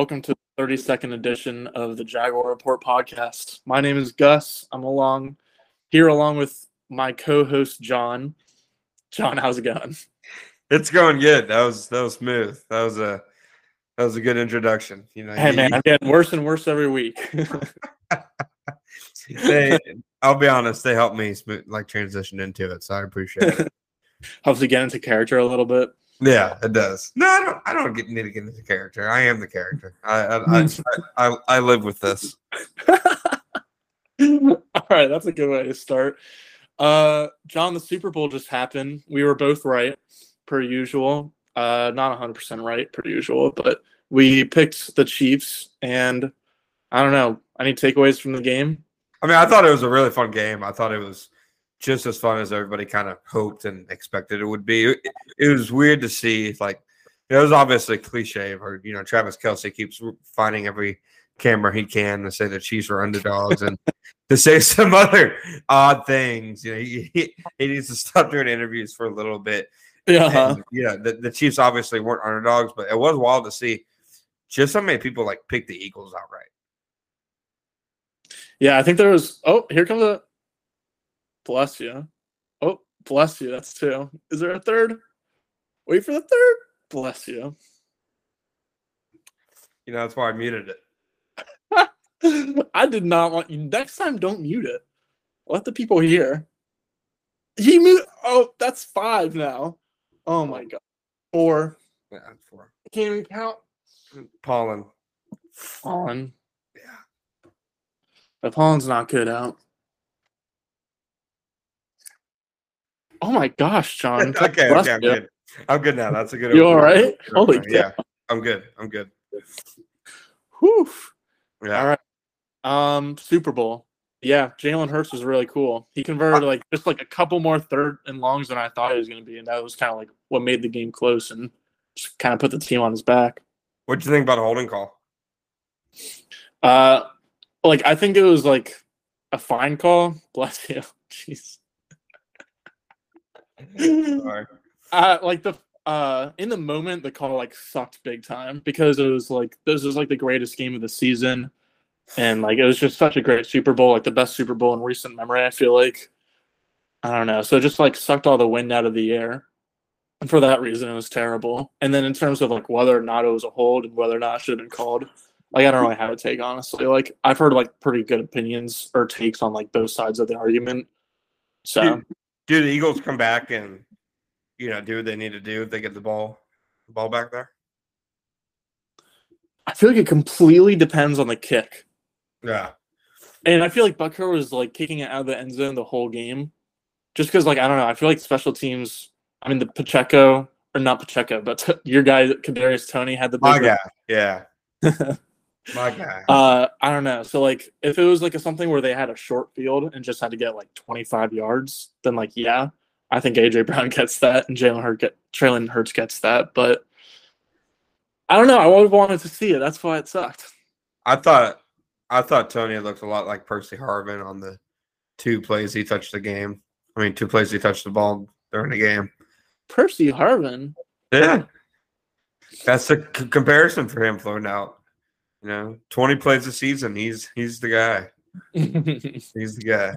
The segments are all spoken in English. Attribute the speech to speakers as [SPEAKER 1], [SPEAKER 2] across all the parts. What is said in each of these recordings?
[SPEAKER 1] welcome to the 32nd edition of the Jaguar Report podcast. My name is Gus. I'm along here along with my co-host John. John, how's it going?
[SPEAKER 2] It's going good. That was that was smooth. That was a that was a good introduction. You know,
[SPEAKER 1] Hey
[SPEAKER 2] you-
[SPEAKER 1] man, I'm getting worse and worse every week.
[SPEAKER 2] they, I'll be honest, they helped me smooth, like transition into it, so I appreciate it.
[SPEAKER 1] Helps to get into character a little bit.
[SPEAKER 2] Yeah, it does. No, I don't. I don't get, need to get into character. I am the character. I I, I, I, I live with this.
[SPEAKER 1] All right, that's a good way to start. Uh, John, the Super Bowl just happened. We were both right, per usual. Uh, not 100% right, per usual, but we picked the Chiefs, and I don't know. Any takeaways from the game?
[SPEAKER 2] I mean, I thought it was a really fun game. I thought it was just as fun as everybody kind of hoped and expected it would be. It, it was weird to see, like, it was obviously cliche, or you know, Travis Kelce keeps finding every camera he can to say the Chiefs are underdogs and to say some other odd things. You know, he, he, he needs to stop doing interviews for a little bit.
[SPEAKER 1] Yeah.
[SPEAKER 2] And, you know, the, the Chiefs obviously weren't underdogs, but it was wild to see just how many people like pick the Eagles outright.
[SPEAKER 1] Yeah, I think there was. Oh, here comes a. Bless you. Oh, bless you. That's two. Is there a third? Wait for the third. Bless you.
[SPEAKER 2] You know, that's why I muted it.
[SPEAKER 1] I did not want you. Next time, don't mute it. Let the people hear. He mute. Oh, that's five now. Oh my god. Four.
[SPEAKER 2] Yeah, four.
[SPEAKER 1] Can we count.
[SPEAKER 2] Pollen.
[SPEAKER 1] On.
[SPEAKER 2] Yeah.
[SPEAKER 1] The pollen's not good out. Oh my gosh, John.
[SPEAKER 2] okay, okay, I'm
[SPEAKER 1] you.
[SPEAKER 2] good. I'm good now. That's a good.
[SPEAKER 1] You all right? Holy
[SPEAKER 2] Okay, yeah, I'm good. I'm good.
[SPEAKER 1] Whew.
[SPEAKER 2] Yeah.
[SPEAKER 1] All right. Um, Super Bowl. Yeah, Jalen Hurts was really cool. He converted like just like a couple more third and longs than I thought he was going to be, and that was kind of like what made the game close and just kind of put the team on his back.
[SPEAKER 2] What do you think about a holding call?
[SPEAKER 1] Uh, like I think it was like a fine call. Bless you. Jeez.
[SPEAKER 2] Sorry.
[SPEAKER 1] uh, like the uh in the moment the call like sucked big time because it was like this was like the greatest game of the season. And like it was just such a great super bowl like the best super bowl in recent memory i feel like. I don't know. So it just like sucked all the wind out of the air. And for that reason it was terrible. And then in terms of like whether or not it was a hold and whether or not it should have been called like i don't really have a take honestly. Like i've heard like pretty good opinions or takes on like both sides of the argument. So
[SPEAKER 2] do the Eagles come back and you know do what they need to do if they get the ball the ball back there?
[SPEAKER 1] i feel like it completely depends on the kick
[SPEAKER 2] Yeah.
[SPEAKER 1] And I feel like Butker was like kicking it out of the end zone the whole game, just because like I don't know. I feel like special teams. I mean, the Pacheco or not Pacheco, but your guy Kadarius Toney had the big-
[SPEAKER 2] guy. Yeah. My guy.
[SPEAKER 1] Uh, I don't know. So like, if it was like a, something where they had a short field and just had to get like 25 yards, then like yeah, I think AJ Brown gets that and Jalen Hurts get Traylon Hurts gets that. But I don't know. I would have wanted to see it. That's why it sucked.
[SPEAKER 2] I thought I thought Toney looked a lot like Percy Harvin on the two plays he touched the game. I mean, two plays he touched the ball during the game.
[SPEAKER 1] Percy Harvin.
[SPEAKER 2] Yeah. That's the c- comparison for him floating out. You know, 20 plays a season. He's he's the guy. He's the guy.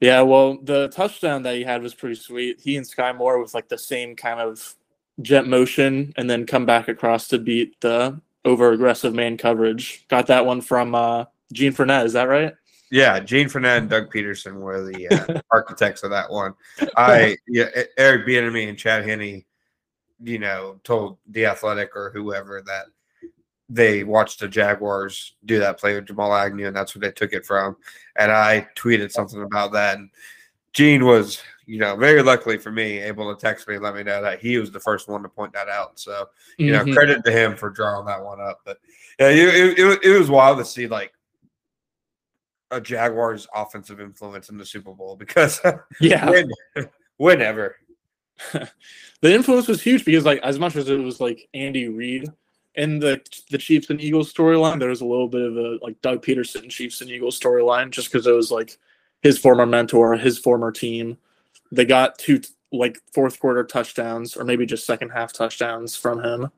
[SPEAKER 1] Yeah, well, the touchdown that he had was pretty sweet. He and Sky Moore with like the same kind of jet motion and then come back across to beat the over aggressive man coverage. Got that one from uh Gene Frenette, is that right?
[SPEAKER 2] Yeah, Gene Frenette and Doug Pederson were the uh, architects of that one. I yeah, Eric Bieniemy and Chad Henne, you know, told the Athletic or whoever that they watched the Jaguars do that play with Jamal Agnew, and that's where they took it from. And I tweeted something about that, and Gene was, you know, very luckily for me, able to text me and let me know that he was the first one to point that out. So you know,
[SPEAKER 1] Mhm.
[SPEAKER 2] credit to him for drawing that one up. But yeah, it, it, it, it was wild to see like a Jaguars offensive influence in the Super Bowl because
[SPEAKER 1] Yeah.
[SPEAKER 2] when, whenever.
[SPEAKER 1] the influence was huge because like as much as it was like Andy Reid and the the Chiefs and Eagles storyline, there was a little bit of a like Doug Pederson Chiefs and Eagles storyline just because it was like his former mentor, his former team. They got two like fourth quarter touchdowns or maybe just second half touchdowns from him.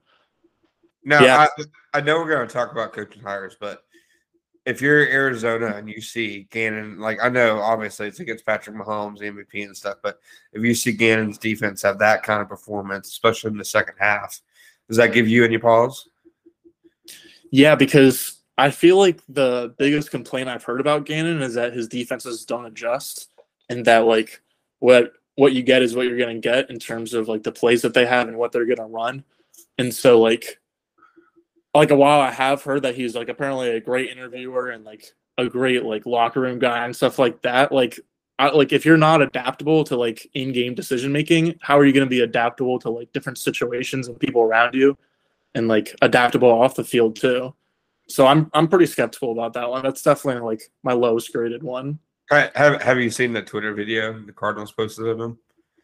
[SPEAKER 2] Now,
[SPEAKER 1] Yeah.
[SPEAKER 2] I, I know we're going to talk about coaching hires, but if you're Arizona and you see Gannon, like I know obviously it's against Patrick Mahomes, MVP and stuff, but if you see Gannon's defense have that kind of performance, especially in the second half, does that give you any pause?
[SPEAKER 1] Yeah, because I feel like the biggest complaint I've heard about Gannon is that his defenses don't adjust, and that like what what you get is what you're gonna get in terms of like the plays that they have and what they're gonna run, and so like like a while I have heard that he's like apparently a great interviewer and like a great like locker room guy and stuff like that. Like like if you're not adaptable to like in-game decision making, how are you going to be adaptable to like different situations and people around you, and like adaptable off the field too? So I'm I'm pretty skeptical about that one. That's definitely like my lowest graded one.
[SPEAKER 2] Ha- Have Have you seen the Twitter video the Cardinals posted of him?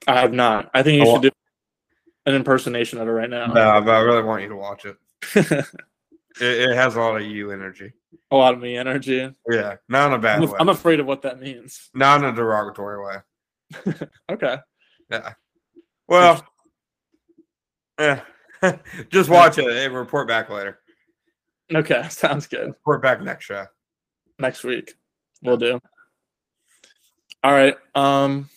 [SPEAKER 1] I have not. I think you should do an impersonation of it right now.
[SPEAKER 2] No, but I really want you to watch it. It, it has a lot of you energy.
[SPEAKER 1] A lot of me energy.
[SPEAKER 2] Yeah, not in a bad
[SPEAKER 1] I'm,
[SPEAKER 2] way.
[SPEAKER 1] I'm afraid of what that means.
[SPEAKER 2] not in a derogatory way.
[SPEAKER 1] Okay.
[SPEAKER 2] Yeah. Well, yeah. Just watch it and report back later.
[SPEAKER 1] Okay. Sounds good.
[SPEAKER 2] Report back next show.
[SPEAKER 1] next week. We'll do. All right. Um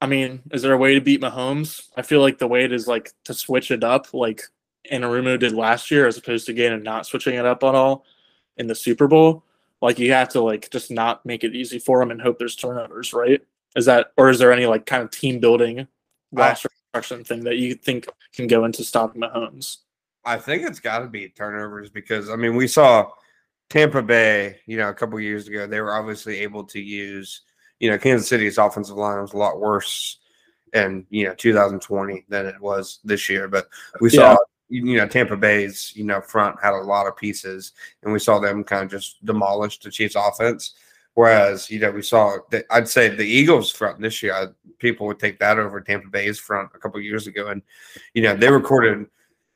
[SPEAKER 1] I mean, is there a way to beat Mahomes? I feel like the way it is like to switch it up like Anarumo did last year as opposed to again and not switching it up at all in the Super Bowl. Like you have to like just not make it easy for him and hope there's turnovers, right? Is that or is there any like kind of team building last construction thing that you think can go into stopping Mahomes?
[SPEAKER 2] I think it's got to be turnovers because I mean we saw Tampa Bay, you know, a couple years ago. They were obviously able to use, you know, Kansas City's offensive line was a lot worse in you know 2020 than it was this year. But we saw, you know, Tampa Bay's you know front had a lot of pieces, and we saw them kind of just demolish the Chiefs' offense. Whereas, you know, we saw that I'd say the Eagles front this year, I, people would take that over Tampa Bay's front a couple years ago. And, you know, they recorded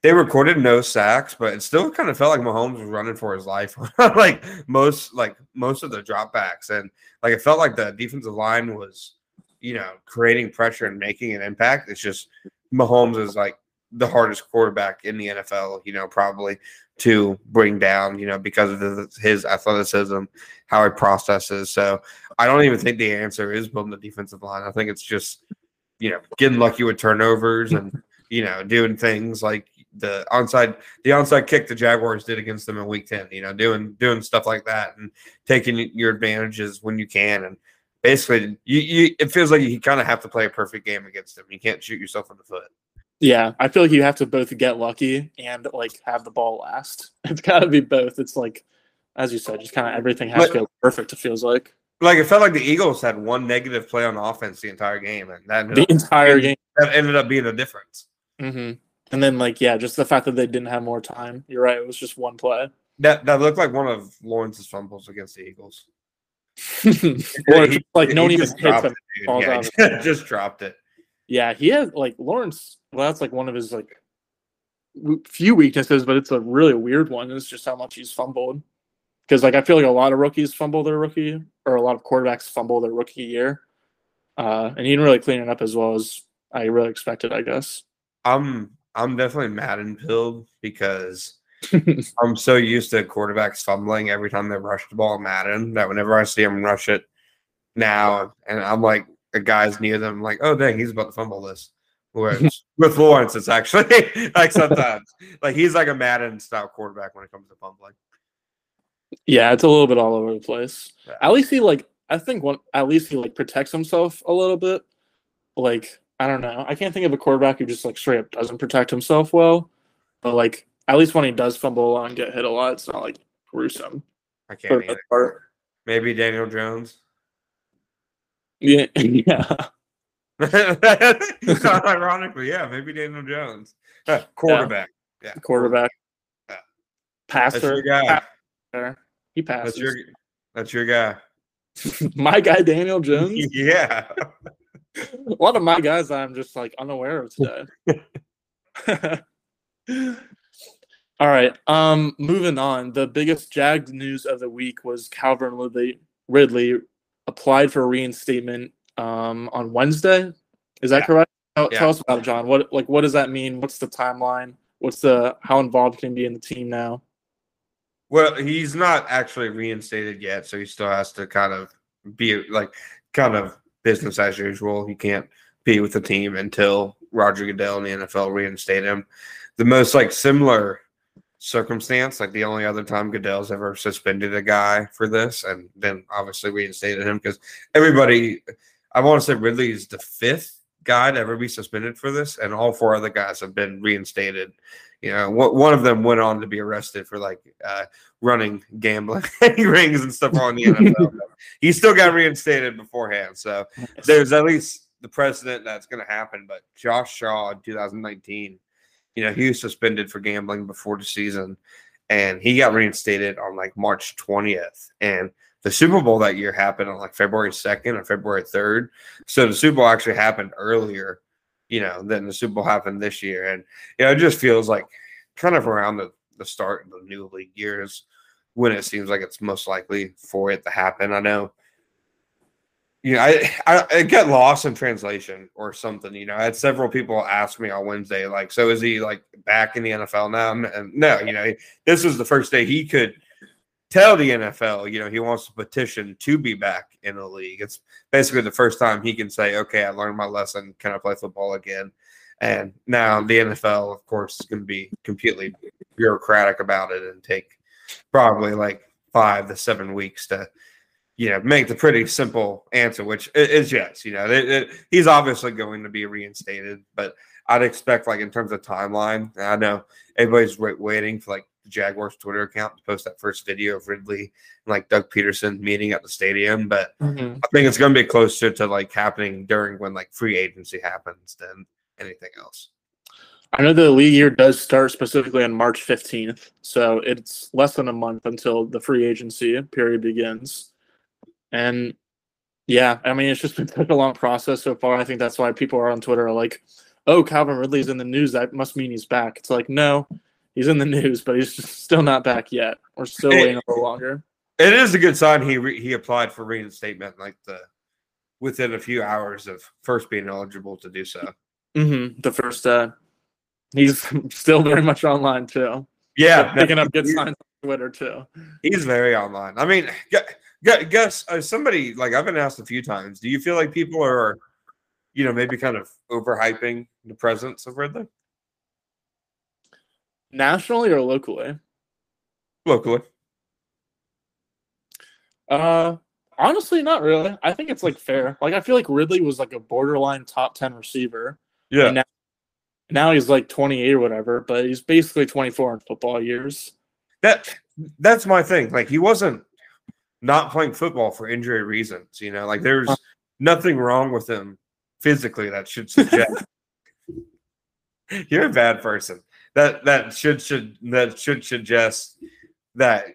[SPEAKER 2] they recorded no sacks, but it still kind of felt like Mahomes was running for his life. like most like most of the dropbacks. And like it felt like the defensive line was, you know, creating pressure and making an impact. It's just Mahomes is like the hardest quarterback in the NFL, you know, probably to bring down, you know, because of his athleticism, how he processes. So I don't even think the answer is building the defensive line. I think it's just, you know, getting lucky with turnovers and, you know, doing things like the onside the onside kick the Jaguars did against them in week 10, you know, doing doing stuff like that and taking your advantages when you can. And basically you, you it feels like you kind of have to play a perfect game against them. You can't shoot yourself in the foot.
[SPEAKER 1] Yeah, I feel like you have to both get lucky and like have the ball last. It's got to be both. It's like, as you said, just kind of everything has
[SPEAKER 2] But-
[SPEAKER 1] to go perfect. It feels like
[SPEAKER 2] Like it felt like the Eagles had one negative play on offense the entire game, and that
[SPEAKER 1] the
[SPEAKER 2] up,
[SPEAKER 1] entire game.
[SPEAKER 2] that ended up being the difference.
[SPEAKER 1] hmm And then like yeah, just the fact that they didn't have more time. You're right. It was just one play.
[SPEAKER 2] That that looked like one of Lawrence's fumbles against the Eagles.
[SPEAKER 1] or
[SPEAKER 2] He-
[SPEAKER 1] just, like no one even hits
[SPEAKER 2] dropped
[SPEAKER 1] him.
[SPEAKER 2] it, Yeah, he just dropped it.
[SPEAKER 1] Yeah, he has like Lawrence. Well, that's like one of his like few weaknesses, but it's a really weird one. It's just how much he's fumbled. Because like I feel like a lot of rookies fumble their rookie, or a lot of quarterbacks fumble their rookie year, uh, and he didn't really clean it up as well as I really expected. I guess.
[SPEAKER 2] I'm I'm definitely Madden pilled because I'm so used to quarterbacks fumbling every time they rush the ball in Madden that whenever I see them rush it now, and I'm like the guys near them, like, oh dang, he's about to fumble this. Whereas with Lawrence, it's actually like sometimes like he's like a Madden style quarterback when it comes to fumbling.
[SPEAKER 1] yeah, it's a little bit all over the place.
[SPEAKER 2] Yeah.
[SPEAKER 1] At least he like I think one at least he like protects himself a little bit. Like I don't know. I can't think of a quarterback who just like straight up doesn't protect himself well. But like at least when he does fumble a lot and get hit a lot, it's not like gruesome.
[SPEAKER 2] I can't
[SPEAKER 1] the
[SPEAKER 2] either.
[SPEAKER 1] most part.
[SPEAKER 2] Maybe Daniel Jones.
[SPEAKER 1] Yeah, yeah.
[SPEAKER 2] Ironically, yeah, maybe Daniel Jones. Uh, quarterback. Yeah.
[SPEAKER 1] Quarterback.
[SPEAKER 2] Yeah. That's
[SPEAKER 1] Passer.
[SPEAKER 2] your guy.
[SPEAKER 1] passer. He
[SPEAKER 2] That's
[SPEAKER 1] passes.
[SPEAKER 2] your that's your guy.
[SPEAKER 1] my guy Daniel Jones.
[SPEAKER 2] yeah.
[SPEAKER 1] a lot of my guys I'm just like unaware of today. All right. Um, moving on. The biggest Jagged news of the week was Calvin Ridley Ridley applied for reinstatement um on Wednesday. Is that
[SPEAKER 2] Yeah.
[SPEAKER 1] correct? Tell,
[SPEAKER 2] Yeah.
[SPEAKER 1] tell us about it, John. What like what does that mean? What's the timeline? What's the how involved can he be in the team now?
[SPEAKER 2] Well, he's not actually reinstated yet, so he still has to kind of be like kind of business as usual. He can't be with the team until Roger Goodell and the NFL reinstate him. The most like similar circumstance, like the only other time Goodell's ever suspended a guy for this, and then obviously reinstated him because everybody, I want to say Ridley is the fifth guy to ever be suspended for this, and all four other guys have been reinstated. You know, one of them went on to be arrested for like uh, running gambling rings and stuff on the NFL. he still got reinstated beforehand, so there's at least the precedent that's going to happen. But Josh Shaw in 2019, you know, he was suspended for gambling before the season, and he got reinstated on like March 20th, and the Super Bowl that year happened on like February 2nd or February 3rd. So the Super Bowl actually happened earlier, you know, than the Super Bowl happened this year. And, you know, it just feels like kind of around the, the start of the new league years when it seems like it's most likely for it to happen. I know, you know, I, I, I get lost in translation or something. You know, I had several people ask me on Wednesday, like, so is he like back in the NFL now? And no, you know, this was the first day he could – tell the NFL, you know, he wants to petition to be back in the league. It's basically the first time he can say, okay, I learned my lesson. Can I play football again? And now the NFL, of course, is going to be completely bureaucratic about it and take probably like five to seven weeks to, you know, make the pretty simple answer, which is yes. You know, it, it, he's obviously going to be reinstated, but I'd expect, like, in terms of timeline, I know everybody's waiting for like the Jaguars Twitter account to post that first video of Ridley and like Doug Pederson meeting at the stadium. But mm-hmm. I think it's going to be closer to like happening during when like free agency happens than anything else.
[SPEAKER 1] I know the league year does start specifically on March 15th, so it's less than a month until the free agency period begins. And yeah, I mean, it's just been such a long process so far. I think that's why people are on Twitter are like, oh, Calvin Ridley's in the news. That must mean he's back. It's like, no, he's in the news, but he's still not back yet. We're still it, waiting a little longer.
[SPEAKER 2] It is a good sign he re, he applied for reinstatement like the within a few hours of first being eligible to do so.
[SPEAKER 1] Mm-hmm. The first, uh, he's still very much online too.
[SPEAKER 2] Yeah,
[SPEAKER 1] picking up good signs on Twitter too.
[SPEAKER 2] He's very online. I mean, guess uh, somebody like I've been asked a few times. Do you feel like people are, you know, maybe kind of overhyping the presence of Ridley?
[SPEAKER 1] Nationally or locally?
[SPEAKER 2] Locally.
[SPEAKER 1] Uh honestly not really. I think it's like fair. Like I feel like Ridley was like a borderline top 10 receiver.
[SPEAKER 2] Yeah.
[SPEAKER 1] Now, now, he's like 28 or whatever, but he's basically 24 in football years.
[SPEAKER 2] That that's my thing. Like he wasn't not playing football for injury reasons, you know. Like there's uh, nothing wrong with him physically that should suggest you're a bad person that that should should that should suggest that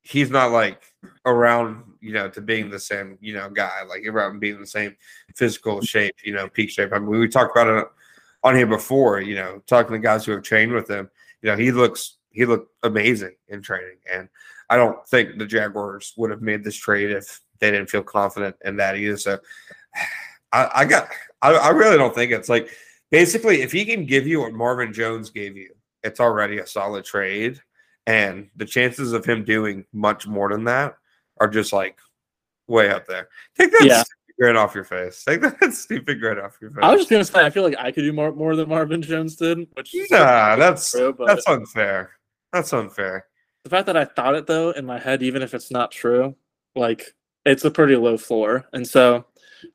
[SPEAKER 2] he's not like around you know to being the same you know guy like around being the same physical shape you know peak shape. I mean we talked about it on here before you know talking to guys who have trained with him. You know he looks he looked amazing in training and I don't think the Jaguars would have made this trade if they didn't feel confident in that either. So I, I got I, I really don't think it's like basically if he can give you what Marvin Jones gave you it's already a solid trade. And the chances of him doing much more than that are just like way up there. Take that yeah. grin off your face. Take that stupid grin off your face.
[SPEAKER 1] I was just gonna say, I feel like I could do more more than Marvin Jones did. Which
[SPEAKER 2] nah, that's true, that's unfair. That's unfair.
[SPEAKER 1] The fact that I thought it though in my head, even if it's not true, like it's a pretty low floor. And so,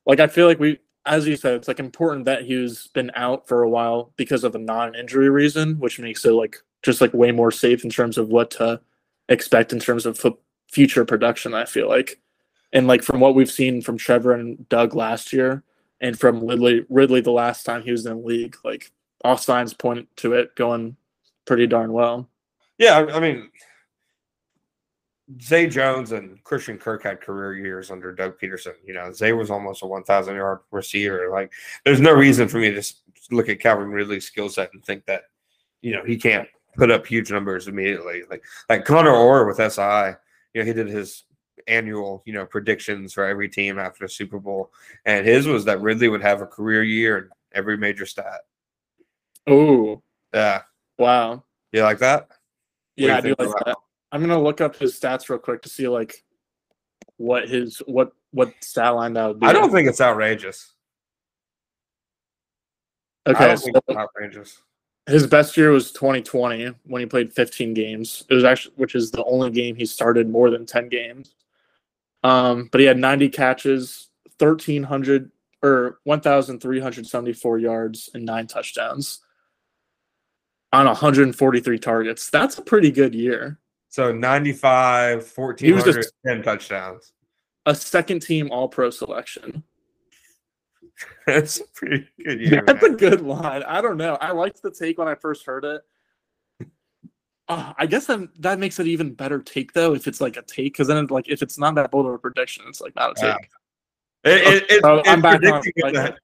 [SPEAKER 1] like I feel like we as you said, it's like important that he's been out for a while because of a non-injury reason, which makes it like just like way more safe in terms of what to expect in terms of future production. I feel like, and like from what we've seen from Trevor and Doug last year, and from Ridley Ridley the last time he was in the league, like all signs point to it going pretty darn well.
[SPEAKER 2] Yeah, I mean, Zay Jones and Christian Kirk had career years under Doug Pederson. You know, Zay was almost a 1,000 yard receiver. Like, there's no reason for me to look at Calvin Ridley's skill set and think that, you know, he can't put up huge numbers immediately. Like, like Connor Orr with SI, you know, he did his annual, you know, predictions for every team after the Super Bowl, and his was that Ridley would have a career year in every major stat.
[SPEAKER 1] Oh,
[SPEAKER 2] yeah.
[SPEAKER 1] Wow.
[SPEAKER 2] You like that?
[SPEAKER 1] Yeah, I do like that. I'm gonna look up his stats real quick to see like what his what what stat line that would be.
[SPEAKER 2] I don't think it's outrageous. I
[SPEAKER 1] Okay,
[SPEAKER 2] don't
[SPEAKER 1] so
[SPEAKER 2] think it's outrageous.
[SPEAKER 1] his best year was 2020 when he played 15 games. It was actually which is the only game he started more than 10 games. Um, but he had 90 catches, 1300 or 1374 yards and nine touchdowns on 143 targets. That's a pretty good year.
[SPEAKER 2] So 95,
[SPEAKER 1] He
[SPEAKER 2] 1400,
[SPEAKER 1] just-
[SPEAKER 2] 10 touchdowns.
[SPEAKER 1] A second team all pro selection.
[SPEAKER 2] That's a pretty good year.
[SPEAKER 1] That's
[SPEAKER 2] man.
[SPEAKER 1] a good line. I don't know. I liked the take when I first heard it. Uh, I guess that, that makes it even better take though if it's like a take because then like if it's not that bold of a prediction it's like not a
[SPEAKER 2] Yeah.
[SPEAKER 1] take.
[SPEAKER 2] It- it- it- it's,
[SPEAKER 1] I'm back on,
[SPEAKER 2] predicting him
[SPEAKER 1] like-
[SPEAKER 2] to,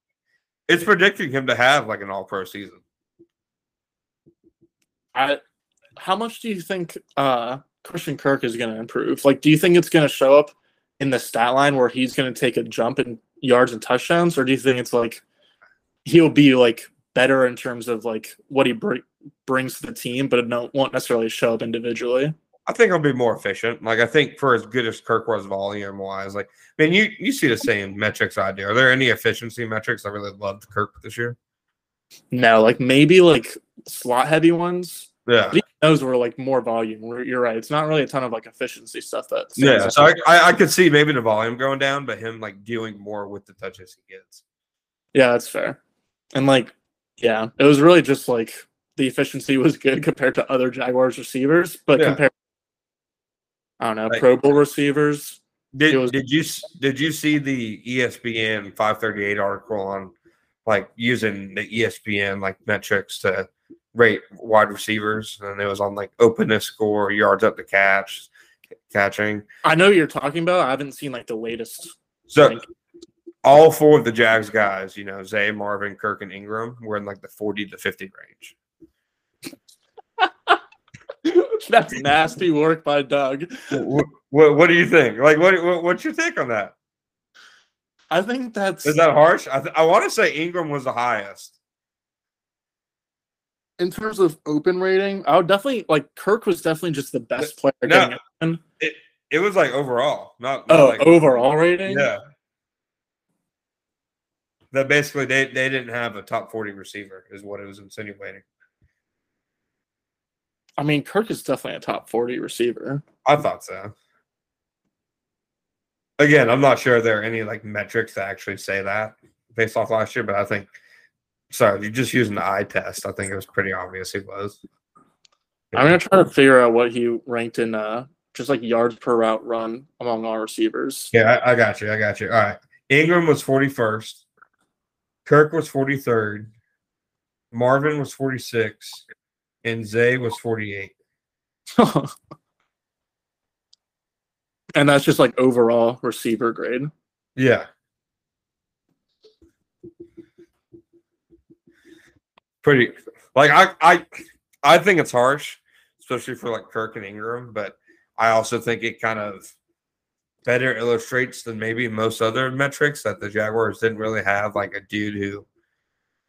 [SPEAKER 2] it's predicting him to have like an all pro season.
[SPEAKER 1] I, how much do you think uh, Christian Kirk is going to improve? Like, do you think it's going to show up in the stat line where he's going to take a jump in yards and touchdowns, or do you think it's like he'll be like better in terms of like what he br- brings to the team, but it no, won't necessarily show up individually?
[SPEAKER 2] I think he'll be more efficient. Like I think for as good as Kirk was volume wise, like I mean you you see the same metrics I do. Are there any efficiency metrics I really loved Kirk this year?
[SPEAKER 1] No, like maybe like slot heavy ones.
[SPEAKER 2] Yeah.
[SPEAKER 1] Those were like more volume. You're right. It's not really a ton of like efficiency stuff that.
[SPEAKER 2] Yeah. So I, I I could see maybe the volume going down, but him like dealing more with the touches he gets.
[SPEAKER 1] Yeah, that's fair. And like, yeah, it was really just like the efficiency was good compared to other Jaguars receivers, but
[SPEAKER 2] Yeah.
[SPEAKER 1] compared, I don't know,
[SPEAKER 2] Like-
[SPEAKER 1] Pro Bowl receivers.
[SPEAKER 2] Did
[SPEAKER 1] was-
[SPEAKER 2] did you did you see the ESPN 538 article on like using the ESPN like metrics to rate wide receivers and it was on like openness score, yards up the catch, catching.
[SPEAKER 1] I know what you're talking about. I haven't seen like the latest.
[SPEAKER 2] So
[SPEAKER 1] rank.
[SPEAKER 2] all four of the Jags guys, you know, Zay, Marvin, Kirk, and Ingram were in like the 40 to 50 range.
[SPEAKER 1] That's nasty work by Doug.
[SPEAKER 2] what, what, what do you think? Like, what, what what's your take on that?
[SPEAKER 1] I think that's
[SPEAKER 2] Is that harsh? I, th- I want to say Ingram was the highest.
[SPEAKER 1] In terms of open rating. I would definitely like Kirk was definitely just the best player.
[SPEAKER 2] No.
[SPEAKER 1] open.
[SPEAKER 2] It was like overall, not, not
[SPEAKER 1] Oh,
[SPEAKER 2] like
[SPEAKER 1] overall rating.
[SPEAKER 2] Yeah. That basically they, they didn't have a top 40 receiver, is what it was insinuating.
[SPEAKER 1] I mean, Kirk is definitely a top forty receiver.
[SPEAKER 2] I thought so. Again, I'm not sure there are any like metrics that actually say that based off last year, but I think sorry, you're just using the eye test. I think it was pretty obvious he was.
[SPEAKER 1] I'm gonna try to figure out what he ranked in uh just like yards per route run among all receivers.
[SPEAKER 2] Yeah, I, I got you. I got you. All right. Ingram was 41st. Kirk was 43rd. Marvin was 46. And Zay was 48.
[SPEAKER 1] and that's just like overall receiver grade.
[SPEAKER 2] Yeah. Pretty like I I I think it's harsh, especially for like Kirk and Ingram, but I also think it kind of better illustrates than maybe most other metrics that the Jaguars didn't really have like a dude who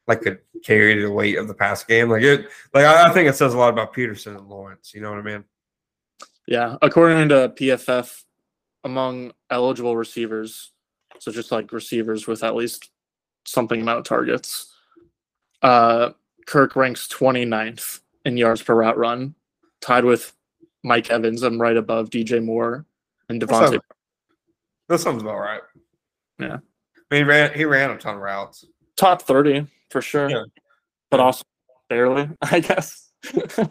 [SPEAKER 2] like could carry the weight of the pass game. Like it like I, I think it says a lot about Pederson and Lawrence, you know what I mean?
[SPEAKER 1] Yeah, according to PFF, among eligible receivers, so just like receivers with at least something amount of targets, uh, Kirk ranks 29th in yards per route run, tied with Mike Evans. I'm right above DJ Moore and
[SPEAKER 2] That
[SPEAKER 1] Devontae.
[SPEAKER 2] sounds, that sounds about right.
[SPEAKER 1] Yeah.
[SPEAKER 2] I mean, he ran he ran a ton of routes.
[SPEAKER 1] Top 30 for sure,
[SPEAKER 2] Yeah.
[SPEAKER 1] but also barely, I guess.
[SPEAKER 2] and,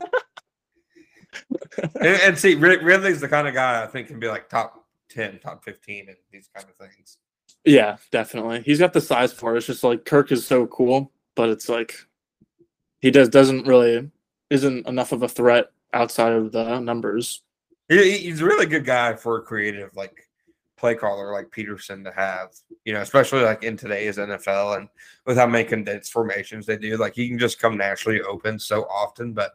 [SPEAKER 2] and see, Rid- Ridley's the kind of guy I think can be like top ten, top fifteen, and these kind of things.
[SPEAKER 1] Yeah, definitely. He's got the size for it. It's just like Kirk is so cool, but it's like he does doesn't really isn't enough of a threat outside of the numbers.
[SPEAKER 2] He, he- he's a really good guy for a creative like play caller like Pederson to have. You know, especially like in today's NFL and with how many condensed formations they do, like he can just come naturally open so often, but.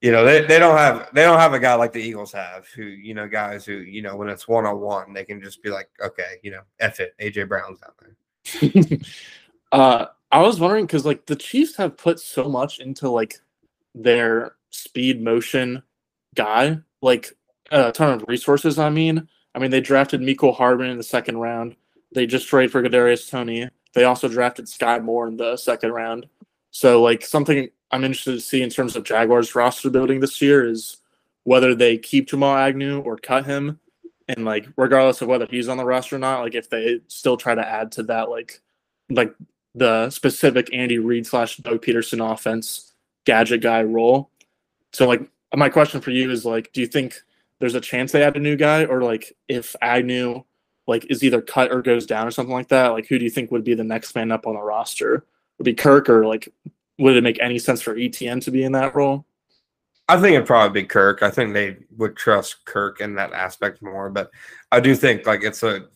[SPEAKER 2] You know they, they don't have they don't have a guy like the Eagles have who you know guys who you know when it's one on one they can just be like okay you know F it AJ Brown's out there
[SPEAKER 1] uh I was wondering because like the Chiefs have put so much into like their speed motion guy, like a ton of resources. I mean, I mean they drafted Mecole Hardman in the second round. They just traded for Kadarius Toney. They also drafted Sky Moore in the second round. So like something I'm interested to see in terms of Jaguars roster building this year is whether they keep Jamal Agnew or cut him, and like regardless of whether he's on the roster or not, like if they still try to add to that like like the specific Andy Reid slash Doug Pederson offense gadget guy role. So like my question for you is like, do you think there's a chance they add a new guy, or like if Agnew like is either cut or goes down or something like that, like who do you think would be the next man up on the roster? Would be Kirk or like would it make any sense for ETN to be in that role?
[SPEAKER 2] I think it'd probably be Kirk. I think they would trust Kirk in that aspect more, but I do think like it's a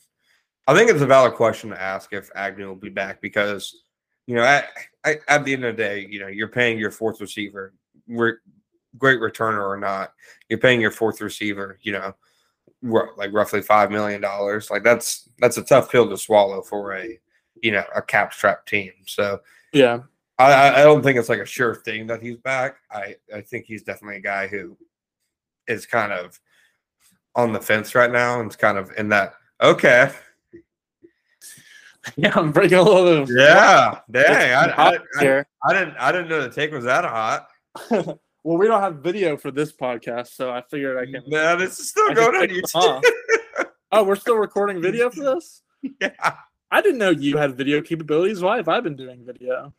[SPEAKER 2] I think it's a valid question to ask if Agnew will be back because you know at, at the end of the day, you know, you're paying your fourth receiver, re- great returner or not, you're paying your fourth receiver, you know, r- like roughly five million dollars. Like that's that's a tough pill to swallow for a you know a cap strap team. So
[SPEAKER 1] Yeah.
[SPEAKER 2] I, I don't think it's like a sure thing that he's back. I, I think he's definitely a guy who is kind of on the fence right now and it's kind of in that okay.
[SPEAKER 1] Yeah, I'm breaking a little bit
[SPEAKER 2] Yeah, dang. I, I, I. I didn't I didn't know the take was that hot.
[SPEAKER 1] well, we don't have video for this podcast, so I figured I can.
[SPEAKER 2] No, this is still going on YouTube.
[SPEAKER 1] Oh, we're still recording video for this.
[SPEAKER 2] yeah.
[SPEAKER 1] I didn't know you had video capabilities. Why have I been doing video?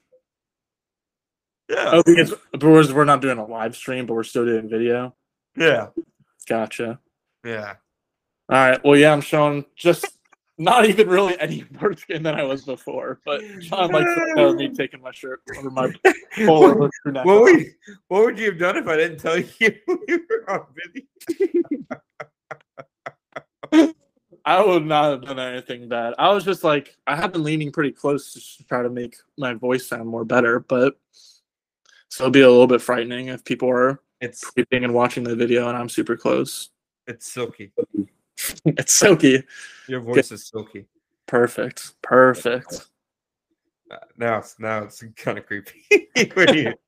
[SPEAKER 2] Yeah.
[SPEAKER 1] Oh, because because we're not doing a live stream, but we're still doing video.
[SPEAKER 2] Yeah.
[SPEAKER 1] Gotcha.
[SPEAKER 2] Yeah.
[SPEAKER 1] All right. Well, yeah, I'm showing just not even really any more skin than I was before, but John likes to know me taking my shirt over my polo neck.
[SPEAKER 2] What would, what would you have done if I didn't tell you you were on video?
[SPEAKER 1] I would not have done anything bad. I was just like, I have been leaning pretty close to try to make my voice sound more better, but so it'll be a little bit frightening if people are
[SPEAKER 2] It's
[SPEAKER 1] creeping and watching the video and I'm super close.
[SPEAKER 2] it's silky.
[SPEAKER 1] it's silky.
[SPEAKER 2] Your voice is silky.
[SPEAKER 1] Perfect. Perfect.
[SPEAKER 2] Uh, Now it's now it's kind of creepy. You-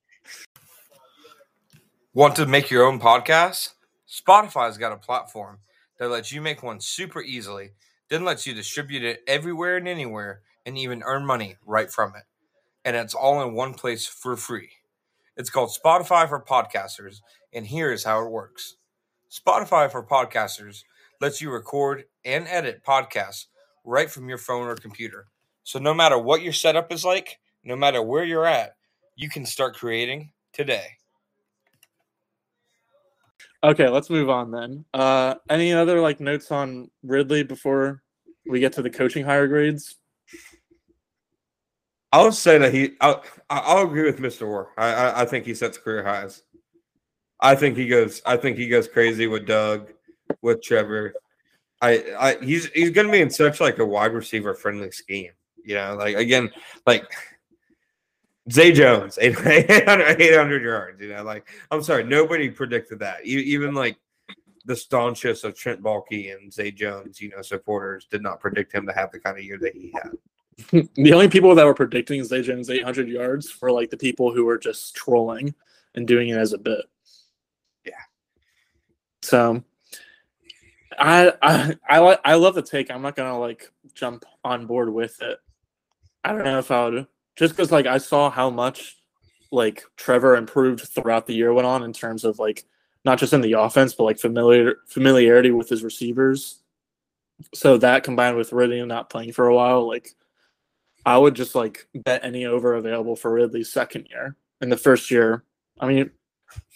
[SPEAKER 3] Want to make your own podcast? Spotify's got a platform that lets you make one super easily, then lets you distribute it everywhere and anywhere and even earn money right from it. And it's all in one place for free. It's called Spotify for Podcasters, and here is how it works Spotify for Podcasters lets you record and edit podcasts right from your phone or computer. So no matter what your setup is like, no matter where you're at, you can start creating today.
[SPEAKER 1] Okay, let's move on then. Uh any other like notes on Ridley before we get to the coaching higher grades?
[SPEAKER 2] I'll say that he. I'll, I'll agree with Mr. Orr. I, I I think he sets career highs. I think he goes. I think he goes crazy with Doug, with Trevor. I, I he's he's to be in such like a wide receiver friendly scheme. You know, like again, like Zay Jones, 800, 800 yards. You know, like I'm sorry, nobody predicted that. Even like the staunchest of Trent Baalke and Zay Jones, you know, supporters did not predict him to have the kind of year that he had.
[SPEAKER 1] the only people that were predicting Zay Jones 800 yards were like the people who were just trolling and doing it as a bit.
[SPEAKER 2] Yeah.
[SPEAKER 1] So I I I like I love the take. I'm not gonna like jump on board with it. I don't know if I would just because like I saw how much like Trevor improved throughout the year went on in terms of like not just in the offense but like familiar familiarity with his receivers. So that combined with Ridley not playing for a while, like I would just like bet any over available for Ridley's second year. In the first year, I mean,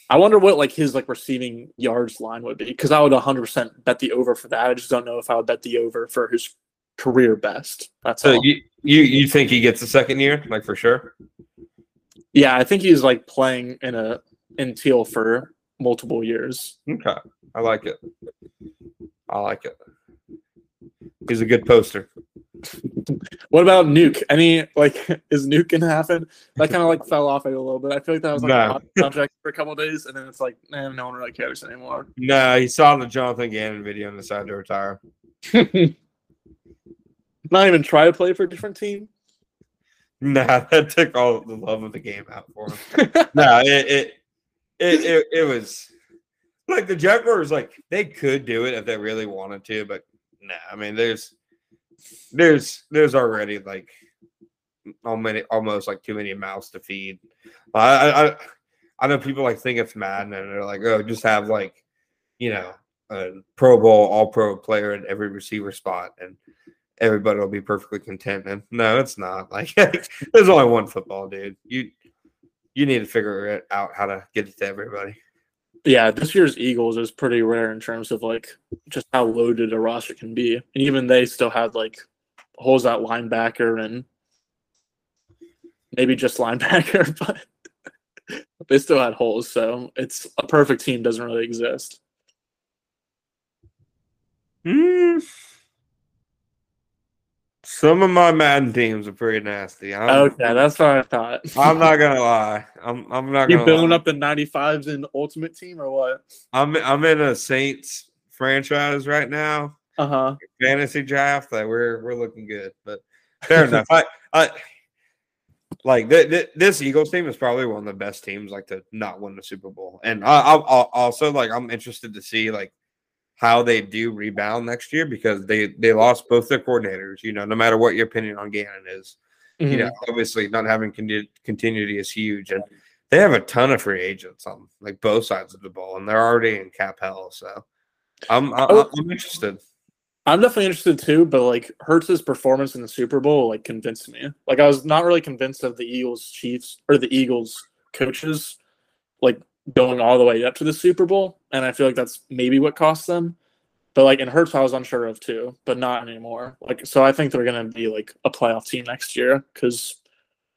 [SPEAKER 1] I wonder what like his like receiving yards line would be because I would 100% bet the over for that. I just don't know if I would bet the over for his career best. That's
[SPEAKER 2] So
[SPEAKER 1] all.
[SPEAKER 2] you, you you think he gets a second year, like for sure?
[SPEAKER 1] yeah, I think he's like playing in a in teal for multiple years.
[SPEAKER 2] Okay, I like it. I like it. He's a good poster.
[SPEAKER 1] What about Nuke? Any like is Nuke gonna happen? That kind of like fell off a little bit. I feel like that was like
[SPEAKER 2] No.
[SPEAKER 1] a hot contract for a couple of days, and then it's like, man, no one really cares anymore.
[SPEAKER 2] No, he saw the Jonathan Gannon video and decided to retire.
[SPEAKER 1] Not even try to play for a different team.
[SPEAKER 2] Nah, that took all the love of the game out for him. nah, it, it it, it, it was like the Jaguars, like they could do it if they really wanted to, but nah. I mean, there's there's there's already like many almost like too many mouths to feed. I I I know people like think it's Madden and they're like, oh, just have like you know a Pro Bowl, All Pro player in every receiver spot, and everybody will be perfectly content. And no, it's not. Like there's only one football, dude. You you need to figure it out how to get it to everybody.
[SPEAKER 1] Yeah, this year's Eagles is pretty rare in terms of like just how loaded a roster can be, and even they still had like holes at linebacker and maybe just linebacker, but they still had holes. So it's a perfect team doesn't really exist.
[SPEAKER 2] Mm. Some of my Madden teams are pretty nasty. I'm,
[SPEAKER 1] Okay, that's what I thought.
[SPEAKER 2] I'm not gonna lie. I'm I'm not
[SPEAKER 1] You
[SPEAKER 2] gonna
[SPEAKER 1] building
[SPEAKER 2] lie.
[SPEAKER 1] up the 95s in Ultimate Team or what?
[SPEAKER 2] I'm I'm in a Saints franchise right now.
[SPEAKER 1] Uh huh.
[SPEAKER 2] Fantasy draft. Like we're we're looking good. But fair enough. I I like th- th- this Eagles team is probably one of the best teams like to not win the Super Bowl. And I, I I'll also like I'm interested to see like how they do rebound next year because they they lost both their coordinators. You know, no matter what your opinion on Gannon is,
[SPEAKER 1] Mm-hmm.
[SPEAKER 2] you know, obviously not having con- continuity is huge, and they have a ton of free agents on like both sides of the ball, and they're already in cap hell. So I'm I-
[SPEAKER 1] Oh.
[SPEAKER 2] I'm interested.
[SPEAKER 1] I'm definitely interested too, but like Hurts's performance in the Super Bowl like convinced me. Like I was not really convinced of the Eagles Chiefs or the Eagles coaches like going all the way up to the Super Bowl, and I feel like that's maybe what cost them. But like in Hurts, I was unsure of too, but not anymore. Like so, I think they're gonna be like a playoff team next year because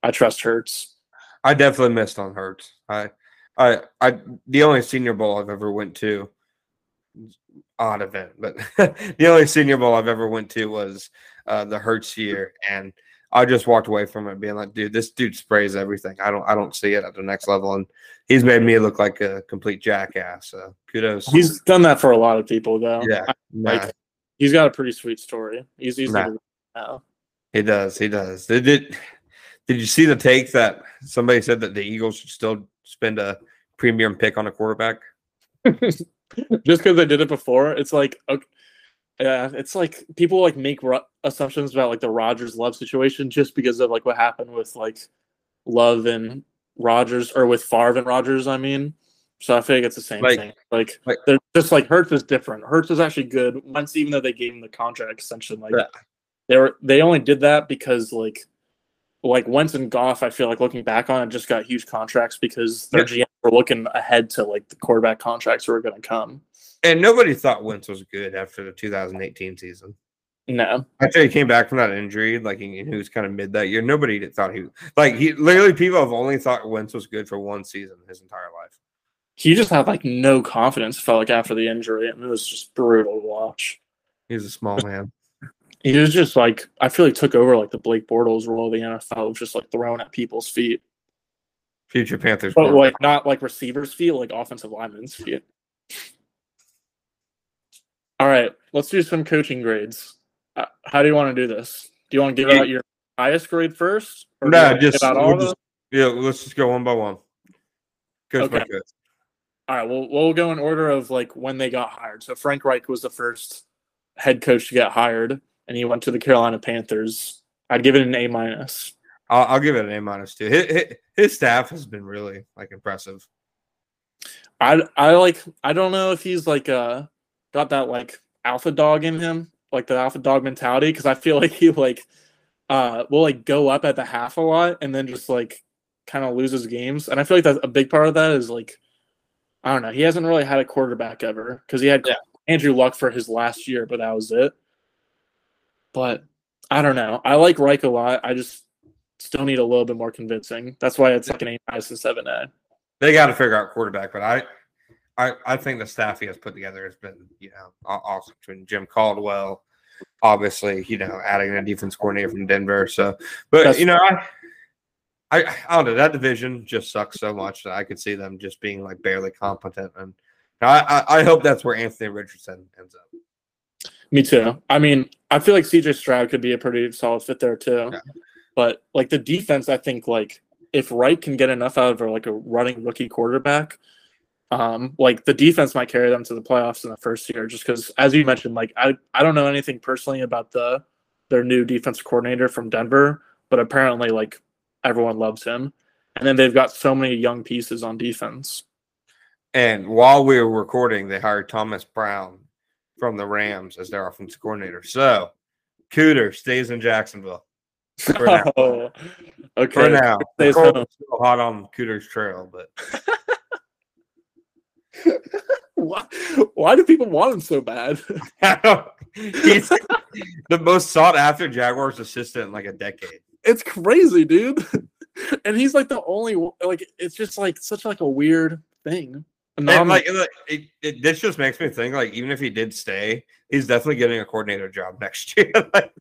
[SPEAKER 1] I trust Hurts.
[SPEAKER 2] I definitely missed on Hurts. I I I the only Senior Bowl I've ever went to odd event, but the only Senior Bowl I've ever went to was uh, the Hurts year, and I just walked away from it being like, dude, this dude sprays everything. I don't I don't see it at the next level, and he's made me look like a complete jackass. So kudos.
[SPEAKER 1] He's done that for a lot of people though.
[SPEAKER 2] yeah, nah,
[SPEAKER 1] like he's got a pretty sweet story. He's he's
[SPEAKER 2] Nah.
[SPEAKER 1] like, now.
[SPEAKER 2] he does. He does. Did it? Did you see the take that somebody said that the Eagles should still spend a premium pick on a quarterback?
[SPEAKER 1] just because they did it before, it's like okay, yeah, it's like people like make ru- assumptions about like the Rodgers Love situation just because of like what happened with like Love and Rodgers or with Favre and Rodgers. I mean, so I feel like it's the same
[SPEAKER 2] Like-
[SPEAKER 1] thing. Like,
[SPEAKER 2] like-
[SPEAKER 1] they're just like Hurts is different. Hurts is actually good. Once even though they gave him the contract extension, like
[SPEAKER 2] Yeah.
[SPEAKER 1] they were they only did that because like like Wentz and Goff, I feel like looking back on it, just got huge contracts because their GM were looking ahead to like the quarterback contracts who were going to come.
[SPEAKER 2] And nobody thought Wentz was good after the 2018 season.
[SPEAKER 1] No,
[SPEAKER 2] After he came back from that injury, like he, he was kind of mid that year, nobody thought he like he literally people have only thought Wentz was good for one season his entire life.
[SPEAKER 1] he just had like no confidence. Felt like after the injury, and it was just brutal to watch.
[SPEAKER 2] He's a small man.
[SPEAKER 1] He was just like I feel like took over like the Blake Bortles role of the NFL, just like thrown at people's feet,
[SPEAKER 2] Future Panthers.
[SPEAKER 1] but like not like receivers' feet, like offensive linemen's feet. All right, let's do some coaching grades. Uh, How do you want to do this? Do you want to give
[SPEAKER 2] Yeah.
[SPEAKER 1] out your highest grade first? or
[SPEAKER 2] No,
[SPEAKER 1] you wanna give
[SPEAKER 2] just-
[SPEAKER 1] out all
[SPEAKER 2] we'll
[SPEAKER 1] of them?
[SPEAKER 2] just- yeah, let's just go one by one. Coach by
[SPEAKER 1] Okay.
[SPEAKER 2] coach.
[SPEAKER 1] All right, well, we'll go in order of like when they got hired. So Frank Reich was the first head coach to get hired, and he went to the Carolina Panthers. I'd give it an A minus.
[SPEAKER 2] I'll, I'll give it an A minus too. His, his, his staff has been really like impressive.
[SPEAKER 1] I I like I don't know if he's like uh got that like alpha dog in him, like the alpha dog mentality, because I feel like he like uh will like go up at the half a lot and then just like kind of loses games. And I feel like that's a big part of that is like I don't know. He hasn't really had a quarterback ever because he had
[SPEAKER 3] Yeah.
[SPEAKER 1] Andrew Luck for his last year, but that was it. But I don't know. I like Reich a lot. I just still need a little bit more convincing. That's why it's like an A minus and seven A.
[SPEAKER 2] They got to figure out quarterback, but I, I, I think the staff he has put together has been, you know, aw- awesome. Between Jim Caldwell, obviously, you know, adding a defense coordinator from Denver. So, but
[SPEAKER 1] That's-
[SPEAKER 2] you know, I, I, I don't know. That division just sucks so much that I could see them just being like barely competent, and I, I, I hope that's where Anthony Richardson ends up.
[SPEAKER 1] Me too. I mean, I feel like CJ Stroud could be a pretty solid fit there too.
[SPEAKER 2] Yeah.
[SPEAKER 1] But like the defense, I think like if Wright can get enough out of like a running rookie quarterback, Um, like the defense might carry them to the playoffs in the first year, just because, as you mentioned, like I, I don't know anything personally about the their new defensive coordinator from Denver, but apparently like everyone loves him, and then they've got so many young pieces on defense.
[SPEAKER 2] And while we were recording, they hired Thomas Brown from the Rams as their offensive coordinator. So Cooter stays in Jacksonville for now.
[SPEAKER 1] Oh, okay.
[SPEAKER 2] For now, still hot on Cooter's trail, but
[SPEAKER 1] Why, why do people want him so bad?
[SPEAKER 2] he's the most sought after Jaguars assistant in like a decade.
[SPEAKER 1] it's crazy, dude. and he's like the only one- like it's just like such like a weird thing.
[SPEAKER 2] And like, like, it, it, this just makes me think like even if he did stay, he's definitely getting a coordinator job next year. Like,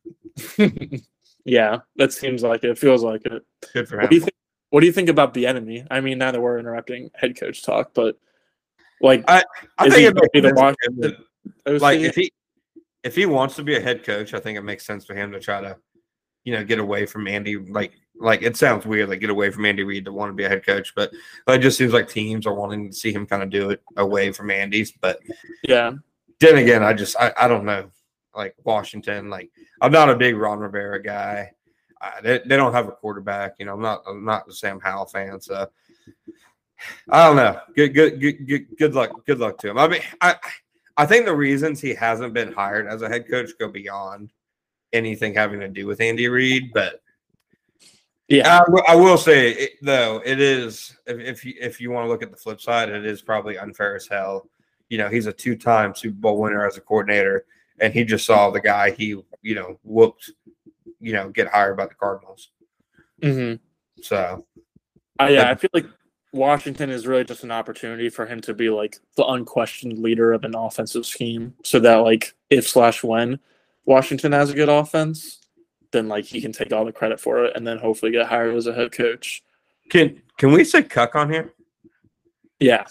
[SPEAKER 1] yeah, that seems like it. Feels like it.
[SPEAKER 2] good for
[SPEAKER 1] What do you
[SPEAKER 2] him.
[SPEAKER 1] think? What do you think about Bieniemy? I mean, now that we're interrupting head coach talk, but like,
[SPEAKER 2] I
[SPEAKER 1] Is
[SPEAKER 2] think it
[SPEAKER 1] be the Washington OC?
[SPEAKER 2] like if he if he wants to be a head coach, I think it makes sense for him to try to, you know, get away from Andy. Like like it sounds weird, like get away from Andy Reid to want to be a head coach, but, but it just seems like teams are wanting to see him kind of do it away from Andy's. But
[SPEAKER 1] yeah,
[SPEAKER 2] then again, I just I, I don't know. Like Washington, like I'm not a big Ron Rivera guy. Uh, they, they don't have a quarterback. You know, I'm not I'm not the Sam Howell fan, so I don't know. Good good good good, good luck good luck to him. I mean, I I think the reasons he hasn't been hired as a head coach go beyond anything having to do with Andy Reid, but
[SPEAKER 1] yeah,
[SPEAKER 2] I, will- I will say it, though it is if if you, if you want to look at the flip side, it is probably unfair as hell. You know, he's a two-time Super Bowl winner as a coordinator, and he just saw the guy he you know whooped, you know, get hired by the Cardinals.
[SPEAKER 1] hmm
[SPEAKER 2] So
[SPEAKER 1] I, yeah. I feel like Washington is really just an opportunity for him to be like the unquestioned leader of an offensive scheme, so that like if slash when Washington has a good offense, then like he can take all the credit for it, and then hopefully get hired as a head coach.
[SPEAKER 2] can can we say cuck on here?
[SPEAKER 1] Yeah,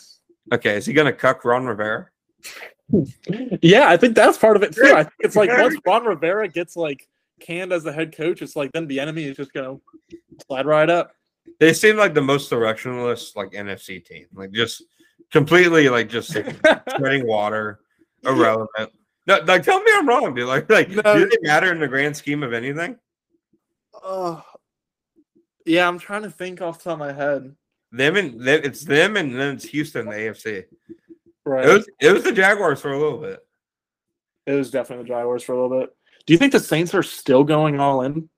[SPEAKER 2] Okay, is he going to cuck Ron Rivera?
[SPEAKER 1] yeah. I think that's part of it too. I think it's like once Ron Rivera gets like canned as the head coach, it's like then Bieniemy is just gonna slide right up.
[SPEAKER 2] They seem like the most directionless like NFC team, like just completely like just treading water, irrelevant. No, like tell me I'm wrong, dude. Like, like
[SPEAKER 1] No.
[SPEAKER 2] do they matter in the grand scheme of anything?
[SPEAKER 1] Oh, yeah. I'm trying to think off the top of my head.
[SPEAKER 2] Them and it's them, and then it's Houston, the AFC.
[SPEAKER 1] Right.
[SPEAKER 2] It was it was the Jaguars for a little bit.
[SPEAKER 1] It was definitely the Jaguars for a little bit. Do you think the Saints are still going all in?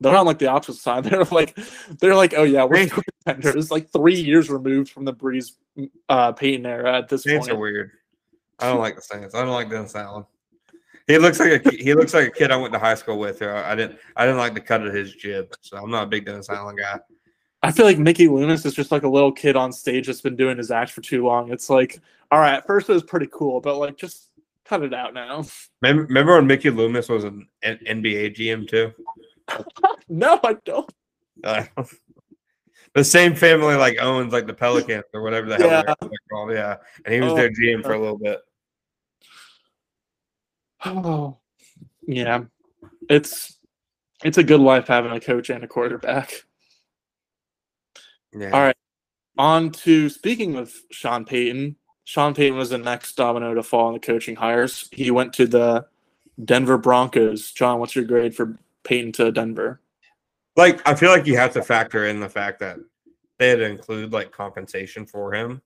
[SPEAKER 1] They're on like the opposite side. They're like, they're like, oh yeah, we're contenders. Like three years removed from the Brees, uh, Peyton era at this point.
[SPEAKER 2] Saints are weird. I don't like the Saints. I don't like Dennis Allen. He looks like a he looks like a kid I went to high school with. Or I didn't I didn't like the cut of his jib, so I'm not a big Dennis Allen guy.
[SPEAKER 1] I feel like Mickey Loomis is just like a little kid on stage that's been doing his act for too long. It's like, all right, at first it was pretty cool, but like just cut it out now.
[SPEAKER 2] Remember when Mickey Loomis was an NBA GM too?
[SPEAKER 1] No, I don't.
[SPEAKER 2] Uh, the same family like owns like the Pelicans or whatever the hell
[SPEAKER 1] Yeah.
[SPEAKER 2] they're called. Yeah, and he was
[SPEAKER 1] Oh,
[SPEAKER 2] their GM for a little bit.
[SPEAKER 1] Oh, yeah. It's it's a good life having a coach and a quarterback.
[SPEAKER 2] Yeah.
[SPEAKER 1] All right. On to speaking of Sean Payton. Sean Payton was the next domino to fall in the coaching hires. He went to the Denver Broncos. John, what's your grade for Payton to Denver?
[SPEAKER 2] Like I feel like you have to factor in the fact that they had to include like compensation for him.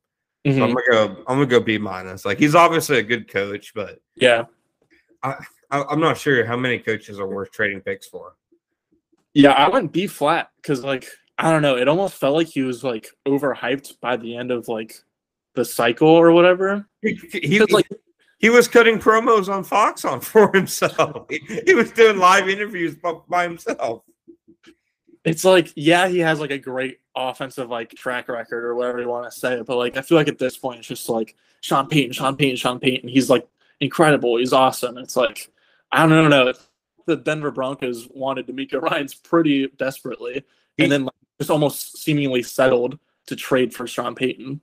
[SPEAKER 2] So I'm
[SPEAKER 1] Mhm.
[SPEAKER 2] gonna go. I'm gonna go B minus. Like he's obviously a good coach, but
[SPEAKER 1] Yeah.
[SPEAKER 2] I, I'm not sure how many coaches are worth trading picks for.
[SPEAKER 1] Yeah, I went B flat because like I don't know, it almost felt like he was like overhyped by the end of like the cycle or whatever.
[SPEAKER 2] He, he,
[SPEAKER 1] like
[SPEAKER 2] he was cutting promos on Fox on for himself. He, he was doing live interviews by, by himself.
[SPEAKER 1] it's like yeah, he has like a great offensive like track record or whatever you want to say, but like I feel like at this point it's just like Sean Payton, Sean Payton, Sean Payton. He's like incredible. He's awesome. It's like I don't know. The Denver Broncos wanted DeMeco Ryans pretty desperately,
[SPEAKER 2] He-
[SPEAKER 1] and then like, just almost seemingly settled to trade for Sean Payton.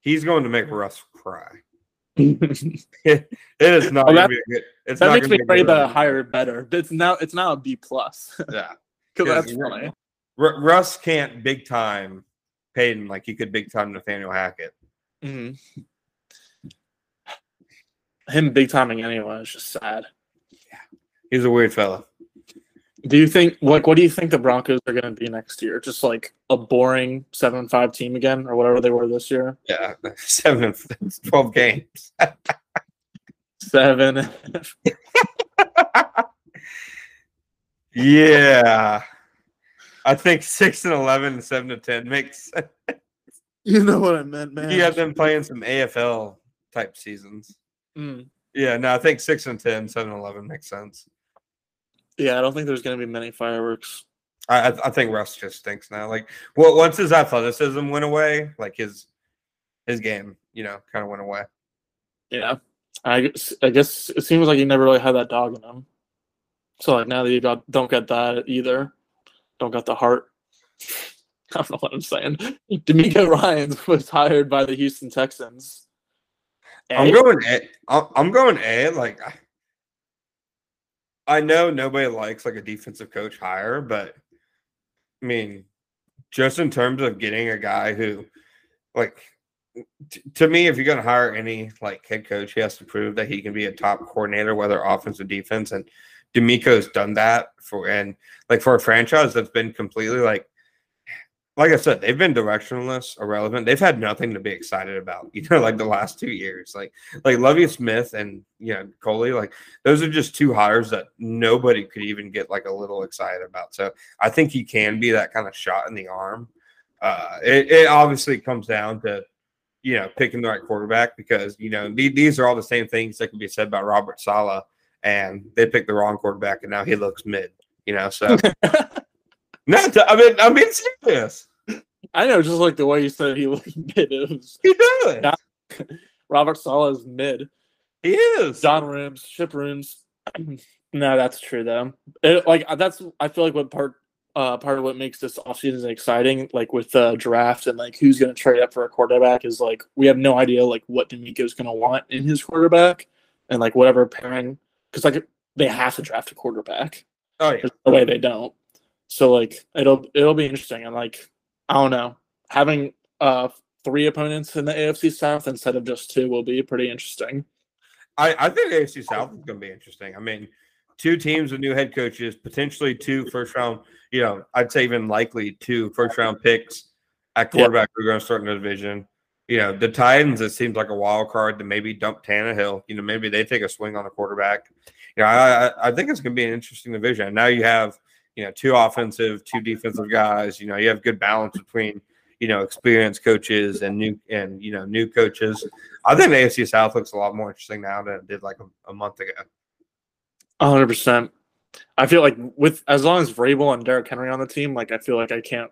[SPEAKER 2] He's going to make Russ cry.
[SPEAKER 1] That
[SPEAKER 2] It is not
[SPEAKER 1] Well, that-
[SPEAKER 2] to be a good. It's not
[SPEAKER 1] makes me
[SPEAKER 2] be a
[SPEAKER 1] pray
[SPEAKER 2] good
[SPEAKER 1] the higher better. It's now it's now a B plus
[SPEAKER 2] Yeah,
[SPEAKER 1] because that's funny.
[SPEAKER 2] Ru- Russ can't big time Payton like he could big time Nathaniel Hackett.
[SPEAKER 1] Mhm. Him big timing anyway is just sad.
[SPEAKER 2] Yeah, he's a weird fella.
[SPEAKER 1] Do you think like what do you think the Broncos are going to be next year? Just like a boring seven and five team again, or whatever they were this year?
[SPEAKER 2] Yeah, seven and 12 games.
[SPEAKER 1] Seven.
[SPEAKER 2] Yeah. I think six and eleven and seven to ten makes sense.
[SPEAKER 1] you know what I meant, man.
[SPEAKER 2] You have them playing some AFL type seasons.
[SPEAKER 1] Mm.
[SPEAKER 2] Yeah, no, I think six and 10, 7 and 11 makes sense.
[SPEAKER 1] Yeah, I don't think there's going to be many fireworks.
[SPEAKER 2] I, I think Russ just stinks now. Like, well, once his athleticism went away, like his his game, you know, kind of went away.
[SPEAKER 1] Yeah, I guess, I guess it seems like he never really had that dog in him. So like now that you got don't get that either, don't got the heart. I don't know what I'm saying. DeMeco Ryans was hired by the Houston Texans.
[SPEAKER 2] I'm going A. I'm I'm going A. Like, I- know nobody likes like a defensive coach hire, but I mean, just in terms of getting a guy who, like, t- to me, if you're going to hire any like head coach, he has to prove that he can be a top coordinator, whether offense or defense. And DeMeco's done that for and like for a franchise that's been completely like like I said, they've been directionless, irrelevant. They've had nothing to be excited about, you know, like the last two years. Like like Lovie Smith and you know Culley, like those are just two hires that nobody could even get like a little excited about. So I think he can be that kind of shot in the arm. Uh, it, it obviously comes down to you know picking the right quarterback because you know the- these are all the same things that can be said about Robert Saleh, and they picked the wrong quarterback, and now he looks mid. You know, so no, t- I mean I'm being serious.
[SPEAKER 1] I know, just like the way you said he looked mid.
[SPEAKER 2] He does.
[SPEAKER 1] Yeah. Robert Saleh's mid.
[SPEAKER 2] He is.
[SPEAKER 1] John Rooms, Ship Rooms. no, that's true though. It, like that's I feel like what part uh part of what makes this offseason exciting, like with the draft and like who's gonna trade up for a quarterback is like we have no idea like what DeMeco's gonna want in his quarterback and like whatever pairing because like they have to draft a quarterback.
[SPEAKER 2] Oh yeah.
[SPEAKER 1] There's no way they don't. So like it'll it'll be interesting and like I don't know having uh three opponents in the AFC South instead of just two will be pretty interesting.
[SPEAKER 2] I, I think AFC South is going to be interesting. I mean, two teams with new head coaches, potentially two first round, you know, I'd say even likely two first round picks at quarterback who are going to start in the division. You know, the Titans, it seems like a wild card to maybe dump Tannehill. You know, maybe they take a swing on a quarterback. You know, I, I- I think it's going to be an interesting division. Now you have, you know, two offensive, two defensive guys. You know, you have good balance between, you know, experienced coaches and new and you know new coaches. I think the AFC South looks a lot more interesting now than it did like a, a month ago.
[SPEAKER 1] Hundred percent. I feel like with as long as Vrabel and Derrick Henry on the team, like I feel like I can't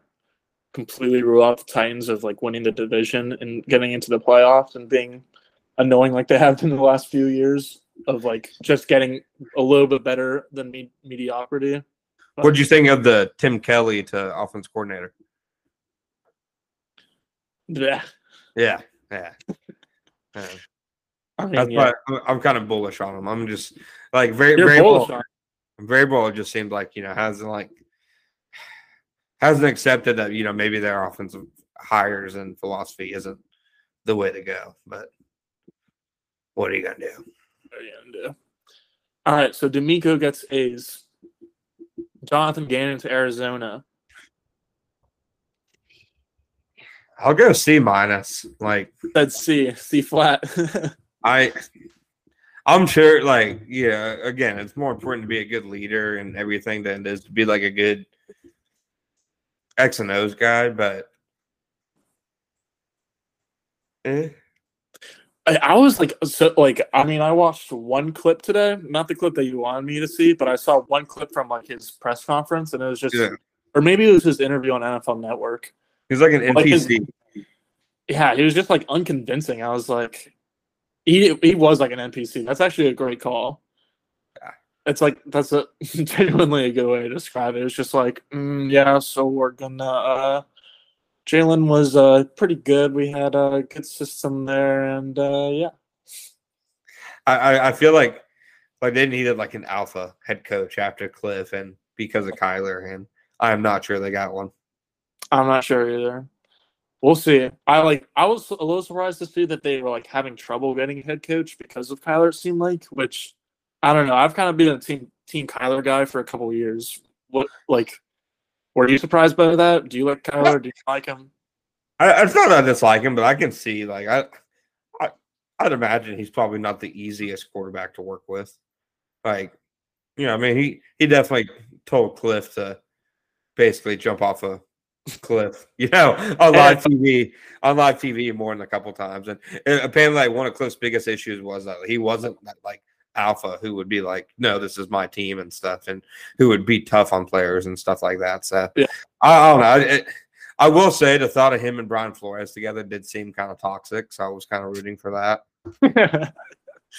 [SPEAKER 1] completely rule out the Titans of like winning the division and getting into the playoffs and being annoying like they have in the last few years of like just getting a little bit better than me- mediocrity.
[SPEAKER 2] What'd you think of the Tim Kelly to offense coordinator?
[SPEAKER 1] Yeah,
[SPEAKER 2] Yeah, yeah. Yeah.
[SPEAKER 1] I mean,
[SPEAKER 2] That's
[SPEAKER 1] yeah.
[SPEAKER 2] why I'm, I'm kind of bullish on him. I'm just like very,
[SPEAKER 1] You're
[SPEAKER 2] very
[SPEAKER 1] bullish on-
[SPEAKER 2] Very bullish. Just seems like you know hasn't like hasn't accepted that you know maybe their offensive hires and philosophy isn't the way to go. But what are you gonna do?
[SPEAKER 1] What are you gonna do? All right, so DeMeco gets A's. Jonathan Gannon to Arizona.
[SPEAKER 2] I'll go C minus. Like
[SPEAKER 1] Said C, C flat.
[SPEAKER 2] I I'm sure like yeah, again, it's more important to be a good leader and everything than it is to be like a good X and O's guy, but eh.
[SPEAKER 1] I, I was like, so like, I mean, I watched one clip today, not the clip that you wanted me to see, but I saw one clip from like his press conference, and it was just,
[SPEAKER 2] Yeah.
[SPEAKER 1] or maybe it was his interview on NFL Network.
[SPEAKER 2] he's like an
[SPEAKER 1] Like his-
[SPEAKER 2] NPC.
[SPEAKER 1] Yeah, he was just like unconvincing. I was like, he he was like an NPC. That's actually a great call.
[SPEAKER 2] Yeah.
[SPEAKER 1] It's like that's a genuinely a good way to describe it. It's just like, mm, yeah, so we're gonna. uh Jalen was uh pretty good. We had a good system there, and uh yeah.
[SPEAKER 2] I, I feel like like they needed like an alpha head coach after Kliff and because of Kyler, and I'm not sure they got one.
[SPEAKER 1] I'm not sure either. We'll see. I like. I was a little surprised to see that they were like having trouble getting a head coach because of Kyler. It seemed like, which I don't know. I've kind of been a team team Kyler guy for a couple of years. What like? Were you surprised by that? Do you like Kyler? Do you like him?
[SPEAKER 2] I, it's not that I dislike him, but I can see like I, I, I'd imagine he's probably not the easiest quarterback to work with. Like, you know, I mean, he he definitely told Kliff to basically jump off a cliff, you know, on live TV, on live TV more than a couple times. And, and apparently, like one of Kliff's biggest issues was that he wasn't that like alpha who would be like, no, this is my team and stuff, and who would be tough on players and stuff like that. So,
[SPEAKER 1] Yeah.
[SPEAKER 2] I, I don't know. It, I will say the thought of him and Brian Flores together did seem kind of toxic, so I was kind of rooting for that.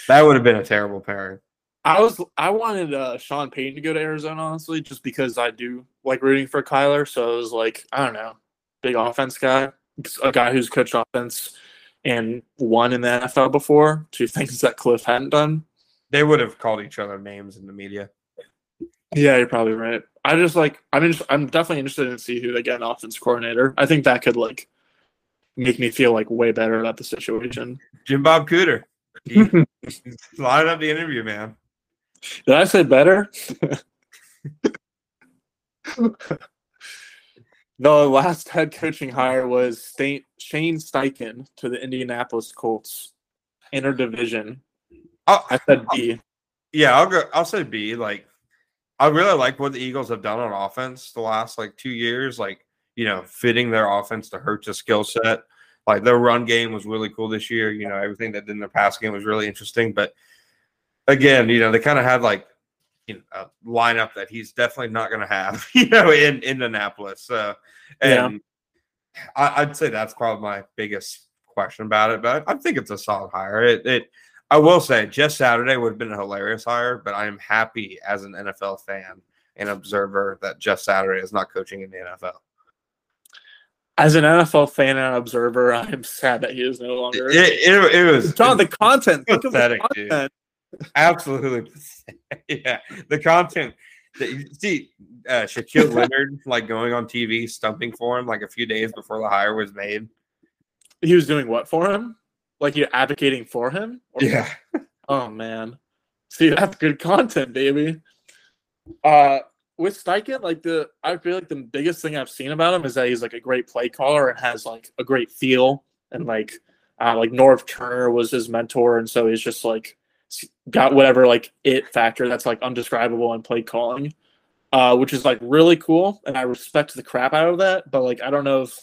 [SPEAKER 2] That would have been a terrible pairing.
[SPEAKER 1] I was I wanted uh, Sean Payton to go to Arizona honestly, just because I do like rooting for Kyler. So I was like, I don't know, big offense guy, a guy who's coached offense and won in the NFL before. Two things that Kliff hadn't done.
[SPEAKER 2] They would have called each other names in the media.
[SPEAKER 1] Yeah, you're probably right. I just like I'm in, I'm definitely interested in see who they get an offense coordinator. I think that could like make me feel like way better about the situation.
[SPEAKER 2] Jim Bob Cooter. He lined up the interview, man.
[SPEAKER 1] Did I say better? the last head coaching hire was Sta- Shane Steichen to the Indianapolis Colts, interdivision.
[SPEAKER 2] I'll,
[SPEAKER 1] I said B.
[SPEAKER 2] yeah, I'll go. I'll say B. Like, I really like what the Eagles have done on offense the last like two years. Like, you know, fitting their offense to Hurts' skill set. Like their run game was really cool this year. You know, everything that did in their pass game was really interesting. But again, you know, they kind of had like you know a lineup that he's definitely not going to have. You know, in in Indianapolis. So, and I, I'd say that's probably my biggest question about it. But I think it's a solid hire. It, it I will say, just Saturday would have been a hilarious hire, but I am happy as an NFL fan and observer that Jeff Saturday is not coaching in the NFL.
[SPEAKER 1] As an NFL fan and observer, I'm sad that he is no longer.
[SPEAKER 2] It, it, it was
[SPEAKER 1] John, the content. Of the
[SPEAKER 2] pathetic, dude.
[SPEAKER 1] content.
[SPEAKER 2] absolutely yeah. The content that you see uh, Shaquille Leonard like going on TV stumping for him like a few days before the hire was made.
[SPEAKER 1] He was doing what for him? Like you're advocating for him? Or-
[SPEAKER 2] Yeah,
[SPEAKER 1] Oh man. See, that's good content, baby. Uh with Steichen, like the I feel like the biggest thing I've seen about him is that he's like a great play caller and has like a great feel and like uh like Norv Turner was his mentor and so he's just like got whatever like it factor that's like undescribable in play calling. Uh which is like really cool and I respect the crap out of that, but like I don't know if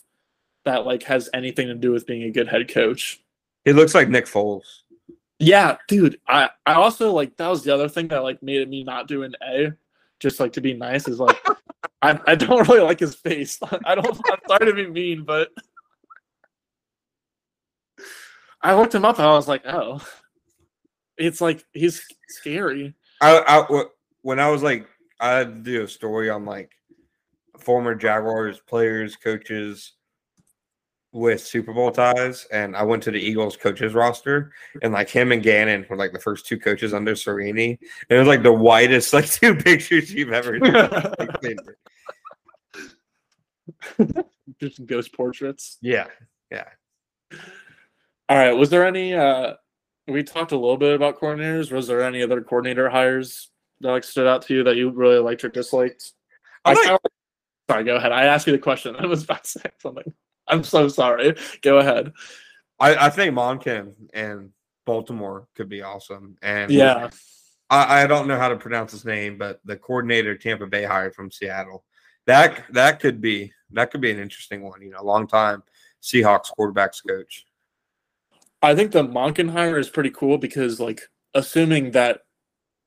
[SPEAKER 1] that like has anything to do with being a good head coach.
[SPEAKER 2] He looks like Nick Foles.
[SPEAKER 1] Yeah, dude. I I also like that was the other thing that like made me not do an A, just like to be nice is like I I don't really like his face. I don't. I'm sorry to be mean, but I looked him up and I was like, oh, it's like he's scary.
[SPEAKER 2] I, I when I was like, I had to do a story on like former Jaguars players, coaches with Super Bowl ties, and I went to the Eagles coaches roster, and like him and Gannon were like the first two coaches under Sirianni. And it was like the whitest like two pictures you've ever seen.
[SPEAKER 1] just ghost portraits.
[SPEAKER 2] yeah. Yeah.
[SPEAKER 1] All right. Was there any? uh We talked a little bit about coordinators. Was there any other coordinator hires that like stood out to you that you really liked or disliked?
[SPEAKER 2] I
[SPEAKER 1] I
[SPEAKER 2] like-
[SPEAKER 1] sorry. Go ahead. I asked you the question. I was about to say something. I'm so sorry. Go ahead.
[SPEAKER 2] I, I think Monken and Baltimore could be awesome. And
[SPEAKER 1] Yeah.
[SPEAKER 2] I, I don't know how to pronounce his name, but the coordinator Tampa Bay hired from Seattle. That that could be that could be an interesting one. You know, long time Seahawks quarterbacks coach.
[SPEAKER 1] I think the Monken hire is pretty cool because, like, assuming that,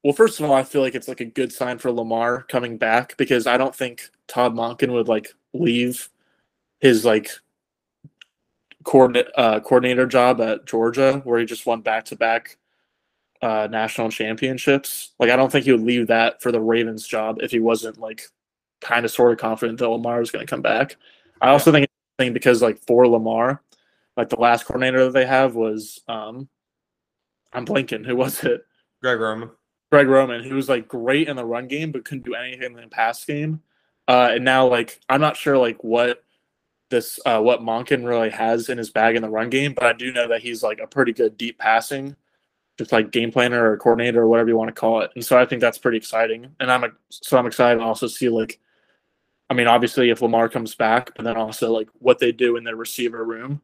[SPEAKER 1] well, first of all, I feel like it's like a good sign for Lamar coming back because I don't think Todd Monken would like leave his like coordinate uh, coordinator job at Georgia where he just won back to back uh national championships. Like, I don't think he would leave that for the Ravens job if he wasn't like kind of sort of confident that Lamar was going to come back. I also think interesting because like for Lamar, like the last coordinator that they have was um I'm blanking. Who was it?
[SPEAKER 2] Greg Roman.
[SPEAKER 1] Greg Roman. He was like great in the run game, but couldn't do anything in the pass game. Uh, and now like I'm not sure like what this uh, what Monken really has in his bag in the run game, but I do know that he's like a pretty good deep passing, just like game planner or coordinator or whatever you want to call it. And so I think that's pretty exciting. And I'm so I'm excited to also see like, I mean, obviously if Lamar comes back, but then also like what they do in their receiver room,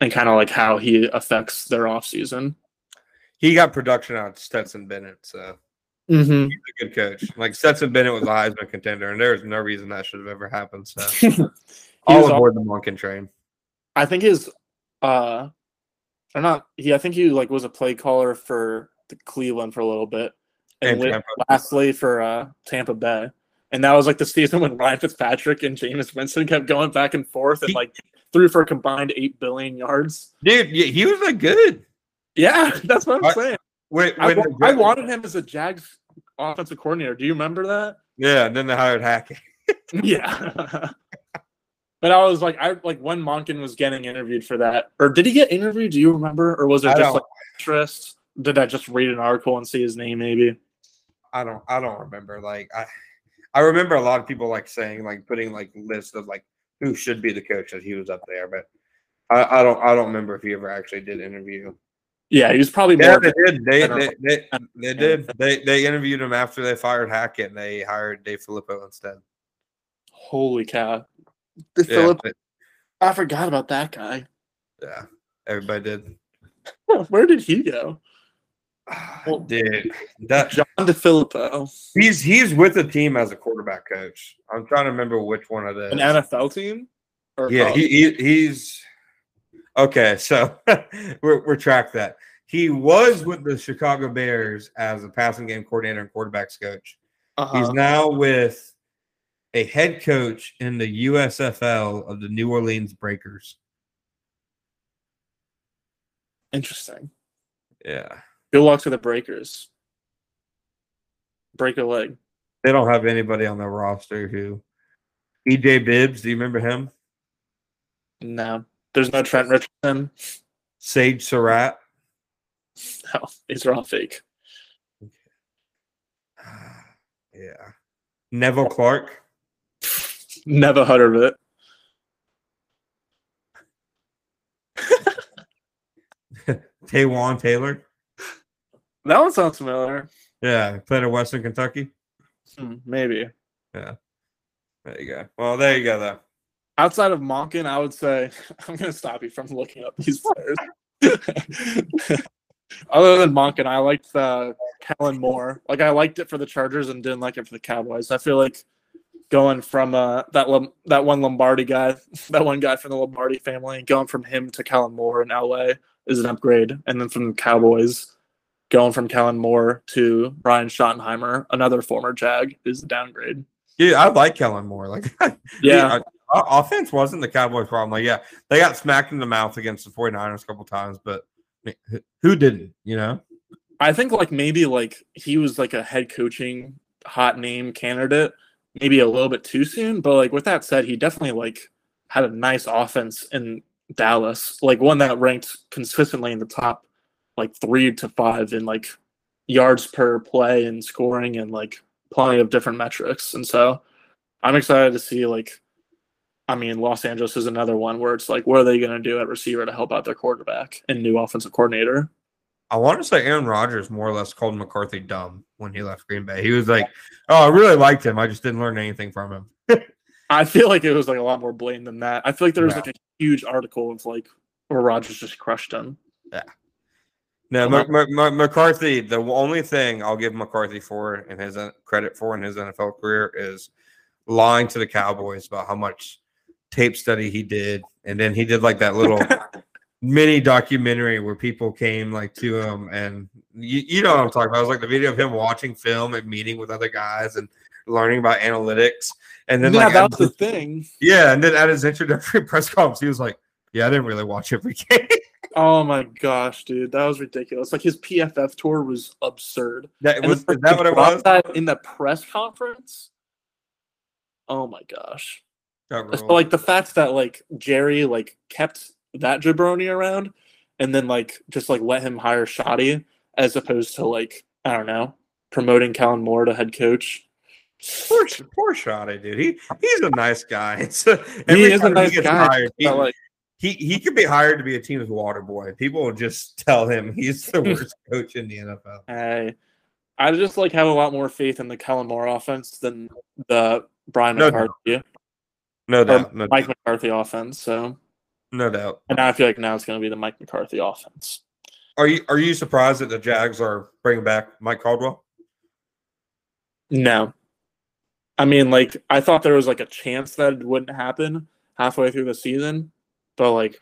[SPEAKER 1] and kind of like how he affects their offseason.
[SPEAKER 2] He got production out of Stetson Bennett, so
[SPEAKER 1] Mm-hmm.
[SPEAKER 2] he's a good coach. Like Stetson Bennett was a Heisman contender, and there's no reason that should have ever happened. So
[SPEAKER 1] He was
[SPEAKER 2] all
[SPEAKER 1] al-
[SPEAKER 2] aboard the Monken train.
[SPEAKER 1] I think his uh or not he I think he like was a play caller for the Cleveland for a little bit. And,
[SPEAKER 2] And
[SPEAKER 1] lastly for uh Tampa Bay. And that was like the season when Ryan Fitzpatrick and Jameis Winston kept going back and forth and like threw for a combined eight billion yards.
[SPEAKER 2] Dude, yeah, he was like good.
[SPEAKER 1] Yeah, that's what I'm
[SPEAKER 2] I-
[SPEAKER 1] saying.
[SPEAKER 2] Wait,
[SPEAKER 1] I, wa- I wanted him as a Jags offensive coordinator. Do you remember that?
[SPEAKER 2] Yeah, and then they hired Hackett.
[SPEAKER 1] Yeah. but I was like, I like when Monken was getting interviewed for that, or did he get interviewed? Do you remember, or was it
[SPEAKER 2] I
[SPEAKER 1] just like interest? Did I just read an article and see his name? Maybe.
[SPEAKER 2] I don't I don't remember. Like I I remember a lot of people like saying like putting like lists of like who should be the coach that he was up there, but I, I don't I don't remember if he ever actually did interview.
[SPEAKER 1] Yeah, he was probably
[SPEAKER 2] Yeah,
[SPEAKER 1] more.
[SPEAKER 2] they did. They they, they, they did. They they interviewed him after they fired Hackett and they hired DeFilippo instead.
[SPEAKER 1] Holy cow! The
[SPEAKER 2] Yeah,
[SPEAKER 1] Philip,
[SPEAKER 2] they-
[SPEAKER 1] I forgot about that guy.
[SPEAKER 2] yeah. Everybody did.
[SPEAKER 1] Where did he go? Well-
[SPEAKER 2] Dude, that
[SPEAKER 1] John DeFilippo,
[SPEAKER 2] he's he's with the team as a quarterback coach. I'm trying to remember which one it is.
[SPEAKER 1] an NFL team. Or
[SPEAKER 2] Yeah,
[SPEAKER 1] oh,
[SPEAKER 2] he, he he's okay. So we're we're track that. He was with the Chicago Bears as a passing game coordinator and quarterbacks coach.
[SPEAKER 1] uh-huh.
[SPEAKER 2] He's now with a head coach in the USFL of the New Orleans Breakers.
[SPEAKER 1] interesting.
[SPEAKER 2] Yeah,
[SPEAKER 1] Good luck to the Breakers. Break a leg.
[SPEAKER 2] they don't have anybody on their roster who. EJ Bibbs, do you remember him?
[SPEAKER 1] No, there's no Trent Richardson.
[SPEAKER 2] Sage Surratt.
[SPEAKER 1] No, these are all fake.
[SPEAKER 2] Yeah. Neville Clark.
[SPEAKER 1] Never heard of it.
[SPEAKER 2] Taywan Taylor.
[SPEAKER 1] That one sounds familiar.
[SPEAKER 2] Yeah, played at Western Kentucky.
[SPEAKER 1] Hmm, maybe. Yeah.
[SPEAKER 2] There you go. Well, there you go, though.
[SPEAKER 1] Outside of Monken, I would say I'm going to stop you from looking up these players. Other than Monken, I liked uh, Kellen Moore. Like I liked it for the Chargers and didn't like it for the Cowboys. I feel like going from uh, that Lom- that one Lombardi guy, that one guy from the Lombardi family, going from him to Kellen Moore in LA is an upgrade, and then from the Cowboys, going from Kellen Moore to Brian Schottenheimer, another former Jag, is a downgrade.
[SPEAKER 2] Yeah, I like Kellen Moore. Like,
[SPEAKER 1] Yeah,
[SPEAKER 2] our offense wasn't the Cowboys' problem. Like, yeah, they got smacked in the mouth against the 49ers a couple times, but I mean, who didn't, you know?
[SPEAKER 1] I think like maybe like he was like a head coaching hot name candidate, maybe a little bit too soon. But like with that said, he definitely like had a nice offense in Dallas, like one that ranked consistently in the top like three to five in like yards per play and scoring and like plenty of different metrics. And so I'm excited to see like I mean Los Angeles is another one where it's like what are they gonna do at receiver to help out their quarterback and new offensive coordinator?
[SPEAKER 2] I want to say Aaron Rodgers more or less called McCarthy dumb when he left Green Bay. He was like, "Oh, I really liked him. I just didn't learn anything from him."
[SPEAKER 1] I feel like it was like a lot more blame than that. I feel like there was
[SPEAKER 2] Yeah.
[SPEAKER 1] like a huge article of like where Rodgers just crushed him.
[SPEAKER 2] Yeah.
[SPEAKER 1] No,
[SPEAKER 2] Mc- Mc- Mc- McCarthy. The only thing I'll give McCarthy for and his uh, credit for in his NFL career is lying to the Cowboys about how much tape study he did, and then he did like that little mini documentary where people came like to him, and you, you know what I'm talking about. It was like the video of him watching film and meeting with other guys and learning about analytics, and then
[SPEAKER 1] yeah,
[SPEAKER 2] like
[SPEAKER 1] that was the
[SPEAKER 2] the-
[SPEAKER 1] thing.
[SPEAKER 2] yeah, and then at his introductory press conference, he was like, "Yeah, I didn't really watch every game."
[SPEAKER 1] Oh my gosh, dude, that was ridiculous. Like his PFF tour was absurd.
[SPEAKER 2] that
[SPEAKER 1] And
[SPEAKER 2] was
[SPEAKER 1] then
[SPEAKER 2] is that what it was?
[SPEAKER 1] that in the press conference. Oh my gosh. So like the fact that like Jerry like kept that jabroni around and then like just like let him hire Schotty as opposed to like I don't know promoting Kellen Moore to head coach.
[SPEAKER 2] Poor, poor Schotty, dude. He he's a nice guy. It's,
[SPEAKER 1] He is a nice guy.
[SPEAKER 2] hired, he,
[SPEAKER 1] like,
[SPEAKER 2] he he could be hired to be a team's water boy. People will just tell him he's the worst coach in the NFL.
[SPEAKER 1] I, I just like have a lot more faith in the Kellen Moore offense than the Brian
[SPEAKER 2] No
[SPEAKER 1] McCarthy
[SPEAKER 2] No doubt. No,
[SPEAKER 1] Mike McCarthy offense. So,
[SPEAKER 2] no doubt.
[SPEAKER 1] and now I feel like now it's going to be the Mike McCarthy offense.
[SPEAKER 2] Are you are you surprised that the Jags are bringing back Mike Caldwell?
[SPEAKER 1] No, I mean, like I thought there was like a chance that it wouldn't happen halfway through the season, but like,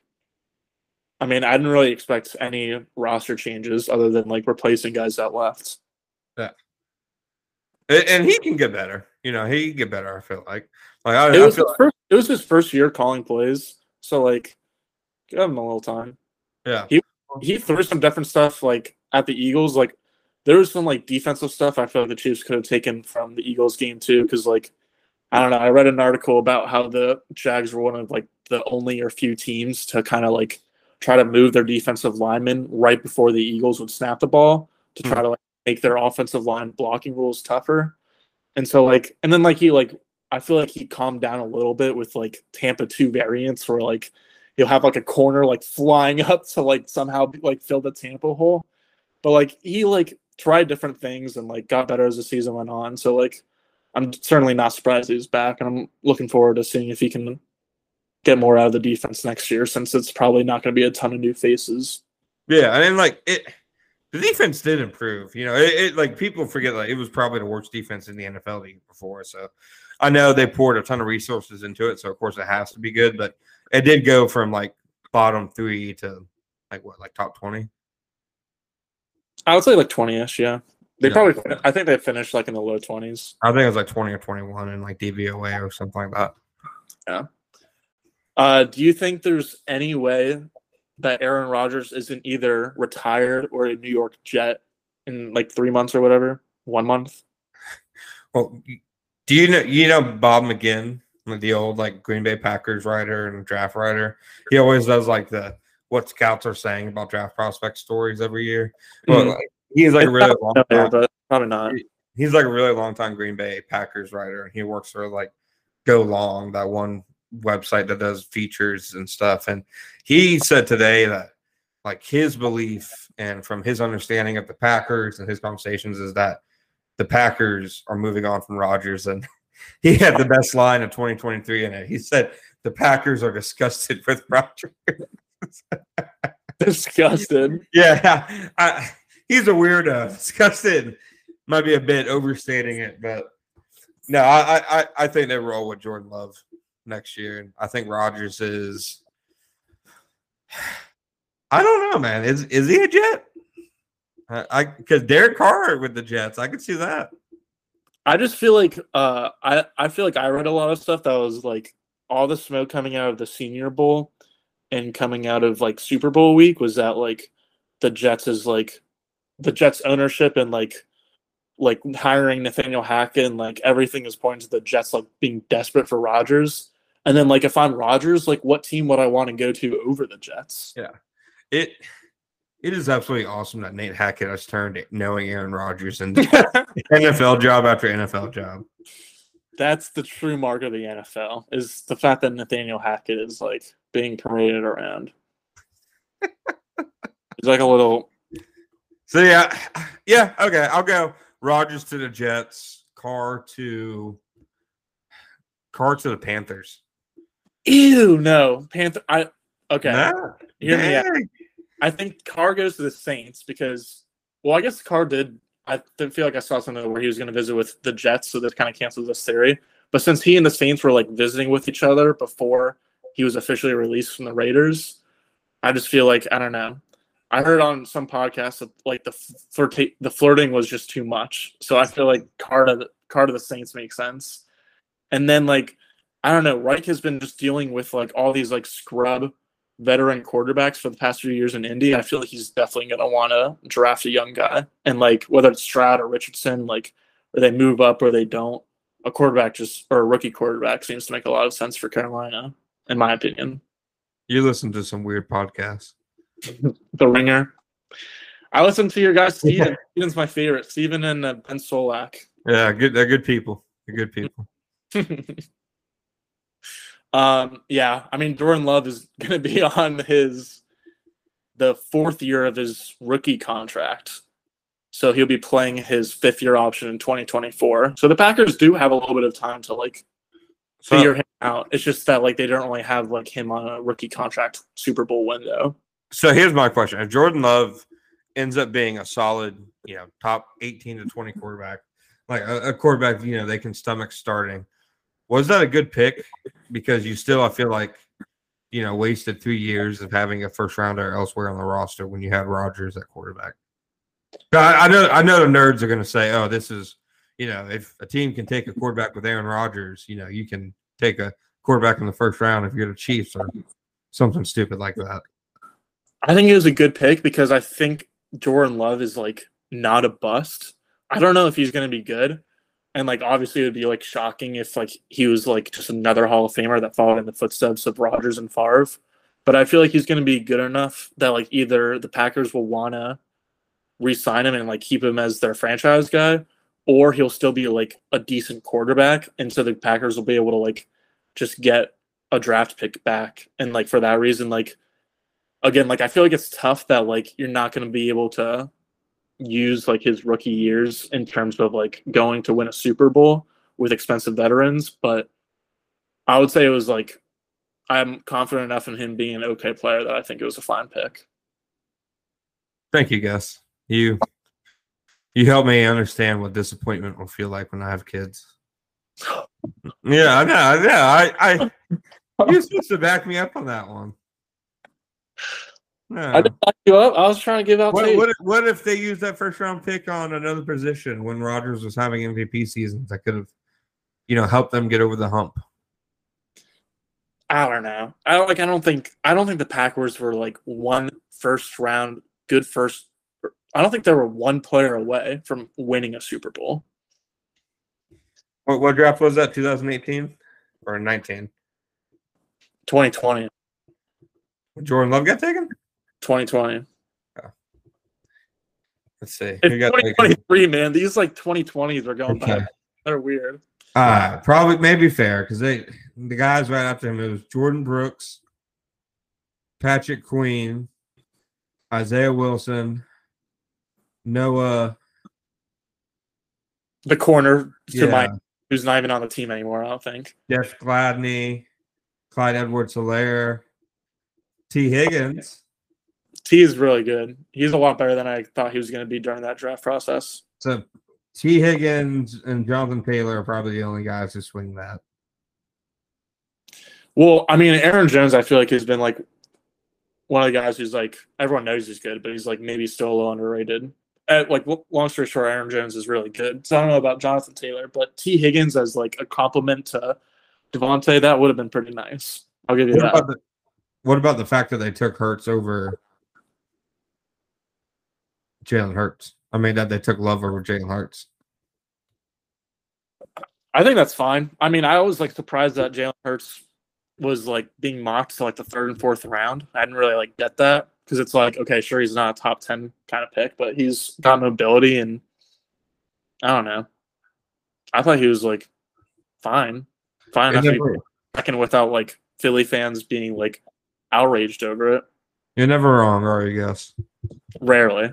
[SPEAKER 1] I mean, I didn't really expect any roster changes other than like replacing guys that left.
[SPEAKER 2] Yeah. and he can get better. You know, he can get better. I feel like. Like I,
[SPEAKER 1] It
[SPEAKER 2] I feel
[SPEAKER 1] his first. It was his first year calling plays, so like, give him a little time.
[SPEAKER 2] yeah.
[SPEAKER 1] he he threw some different stuff like at the Eagles. Like there was some like defensive stuff I feel like the Chiefs could have taken from the Eagles game too. Because like I don't know, I read an article about how the Jags were one of like the only or few teams to kind of like try to move their defensive linemen right before the Eagles would snap the ball to try hmm. to like make their offensive line blocking rules tougher. And so like and then like he like I feel like he calmed down a little bit with like Tampa two variants where like he'll have like a corner like flying up to like somehow like fill the Tampa hole. But like he like tried different things and like got better as the season went on. So like I'm certainly not surprised he's back and I'm looking forward to seeing if he can get more out of the defense next year since it's probably not going to be a ton of new faces.
[SPEAKER 2] Yeah, I mean, like it, the defense did improve. You know, it, it like people forget like it was probably the worst defense in the NFL the year before. So I know they poured a ton of resources into it, so of course it has to be good. But it did go from like bottom three to like what, like top twenty.
[SPEAKER 1] I would say like 20ish, yeah. They
[SPEAKER 2] Yeah.
[SPEAKER 1] probably I think they finished like in the low 20s.
[SPEAKER 2] I think it was like twenty or twenty one in like DVOA or something like that. Yeah.
[SPEAKER 1] Uh, do you think there's any way that Aaron Rodgers isn't either retired or a New York Jet in like three months or whatever? One month?
[SPEAKER 2] Well, do you know you know Bob McGinn, the old like Green Bay Packers writer and draft writer? He always does like the what scouts are saying about draft prospect stories every year. Well,
[SPEAKER 1] Mhm.
[SPEAKER 2] like, he's like a
[SPEAKER 1] It's
[SPEAKER 2] really
[SPEAKER 1] not
[SPEAKER 2] long
[SPEAKER 1] familiar,
[SPEAKER 2] time,
[SPEAKER 1] but probably not.
[SPEAKER 2] he's like a really long time Green Bay Packers writer, and he works for like Go Long, that one website that does features and stuff. And he said today that like his belief and from his understanding of the Packers and his conversations is that the Packers are moving on from Rodgers. And he had the best line of 2023 in it. He said the Packers are disgusted with Rodgers.
[SPEAKER 1] Disgusted.
[SPEAKER 2] Yeah, I, he's a weirdo. Disgusted might be a bit overstating it, but no, I, I- I I think they roll with Jordan Love next year, and I think Rodgers is. I don't know, man. Is is he a Jet? I- I because Derek Carr with the Jets, I could see that.
[SPEAKER 1] I just feel like uh, I I feel like I read a lot of stuff that was like all the smoke coming out of the Senior Bowl and coming out of like Super Bowl week was that like the Jets is like the Jets ownership and like like hiring Nathaniel Hackett and like everything is pointing to the Jets like being desperate for Rodgers. And then like if I'm Rodgers, like what team would I want to go to over the Jets? Yeah.
[SPEAKER 2] It it is absolutely awesome that Nate Hackett has turned knowing Aaron Rodgers and NFL job after NFL job.
[SPEAKER 1] That's the true mark of the NFL is the fact that Nathaniel Hackett is like being paraded around. He's like a little
[SPEAKER 2] So yeah, yeah, okay. I'll go Rodgers to the Jets, Carr to Carr to the Panthers.
[SPEAKER 1] ew. No Panther. I okay.
[SPEAKER 2] Nah,
[SPEAKER 1] Hear me out. I think Carr goes to the Saints because, well, I guess Carr did. I feel like I saw something where he was going to visit with the Jets, so that kind of cancels this theory. But since he and the Saints were like visiting with each other before he was officially released from the Raiders, I just feel like I don't know. I heard on some podcasts that like the flirt- the flirting was just too much, so I feel like Carr to the, Carr to the Saints makes sense. And then like I don't know, Reich has been just dealing with like all these like scrub veteran quarterbacks for the past few years in Indy, I feel like he's definitely going to want to draft a young guy. And like whether it's Stroud or Richardson, like or they move up or they don't, a quarterback just or a rookie quarterback seems to make a lot of sense for Carolina, in my opinion.
[SPEAKER 2] You listen to some weird podcasts.
[SPEAKER 1] The Ringer. I listen to your guy Steven. Steven's my favorite. Steven and uh, Ben Solak.
[SPEAKER 2] Yeah, good. They're good people. They're good people.
[SPEAKER 1] um, yeah, I mean Jordan Love is going to be on his the fourth year of his rookie contract. So he'll be playing his fifth year option in 2024. So the Packers do have a little bit of time to like
[SPEAKER 2] So,
[SPEAKER 1] figure him out. It's just that like they don't really have like him on a rookie contract Super Bowl window.
[SPEAKER 2] so here's my question: If Jordan Love ends up being a solid, you know, top 18 to 20 quarterback, like a, a quarterback, you know, they can stomach starting. Was that a good pick? Because you still, I feel like, you know, wasted three years of having a first rounder elsewhere on the roster when you had Rodgers at quarterback. I, I know, I know the nerds are going to say, "Oh, this is, you know, if a team can take a quarterback with Aaron Rodgers, you know, you can take a quarterback in the first round if you're the Chiefs or something stupid like that."
[SPEAKER 1] I think it was a good pick because I think Jordan Love is like not a bust. I don't know if he's going to be good. And like obviously it would be like shocking if like he was like just another Hall of Famer that followed in the footsteps of Rodgers and Favre. But I feel like he's going to be good enough that like either the Packers will want to re-sign him and like keep him as their franchise guy or he'll still be like a decent quarterback and so the Packers will be able to like just get a draft pick back and like for that reason like again, like I feel like it's tough that like you're not going to be able to use like his rookie years in terms of like going to win a Super Bowl with expensive veterans, but I would say it was like I'm confident enough in him being an okay player that I think it was a fine pick.
[SPEAKER 2] Thank you, Gus. You you help me understand what disappointment will feel like when I have kids. Yeah, I know. I know. I, I you're supposed to back me up on that one. No.
[SPEAKER 1] I didn't you up. I was trying to give out
[SPEAKER 2] What, what, if- what if they used that first round pick on another position when Rodgers was having MVP seasons that could have, you know, helped them get over the hump?
[SPEAKER 1] I don't know. I don't like. I don't think. I don't think the Packers were like one first round good first. I don't think they were one player away from winning a Super Bowl.
[SPEAKER 2] What, what draft was that? 2018 or 19?
[SPEAKER 1] 2020.
[SPEAKER 2] When Jordan Love got taken?
[SPEAKER 1] 2020.
[SPEAKER 2] Let's see.
[SPEAKER 1] It's
[SPEAKER 2] Who got taken?
[SPEAKER 1] 2023, man. These like 2020s are going
[SPEAKER 2] Okay.
[SPEAKER 1] back. They're weird.
[SPEAKER 2] Uh, probably maybe fair because they the guys right after him it was Jordyn Brooks, Patrick Queen, Isaiah Wilson, Noah.
[SPEAKER 1] The corner to
[SPEAKER 2] Yeah,
[SPEAKER 1] my who's not even on the team anymore. I don't think.
[SPEAKER 2] Jeff Gladney, Clyde Edwards Helaire, Tee Higgins.
[SPEAKER 1] T is really good. He's a lot better than I thought he was going to be during that draft process.
[SPEAKER 2] So Tee Higgins and Jonathan Taylor are probably the only guys who swing that.
[SPEAKER 1] Well, I mean, Aaron Jones, I feel like he's been like one of the guys who's like everyone knows he's good, but he's like maybe still a little underrated. Uh, like long story short, Aaron Jones is really good. So I don't know about Jonathan Taylor, but Tee Higgins as like a compliment to Davante, that would have been pretty nice. I'll give you
[SPEAKER 2] What
[SPEAKER 1] that.
[SPEAKER 2] about, the, what about the fact that they took Hurts over Jalen Hurts? I mean, that they took Love over Jalen Hurts.
[SPEAKER 1] I think that's fine. I mean, I was like surprised that Jalen Hurts was like being mocked to like the third and fourth round. I didn't really like get that because it's like, okay, sure, he's not a top ten kind of pick, but he's got mobility and I don't know. I thought he was like fine, fine enough
[SPEAKER 2] You're
[SPEAKER 1] to be
[SPEAKER 2] never,
[SPEAKER 1] second without like Philly fans being like outraged over it.
[SPEAKER 2] you're never wrong, are you, Gus?
[SPEAKER 1] Rarely.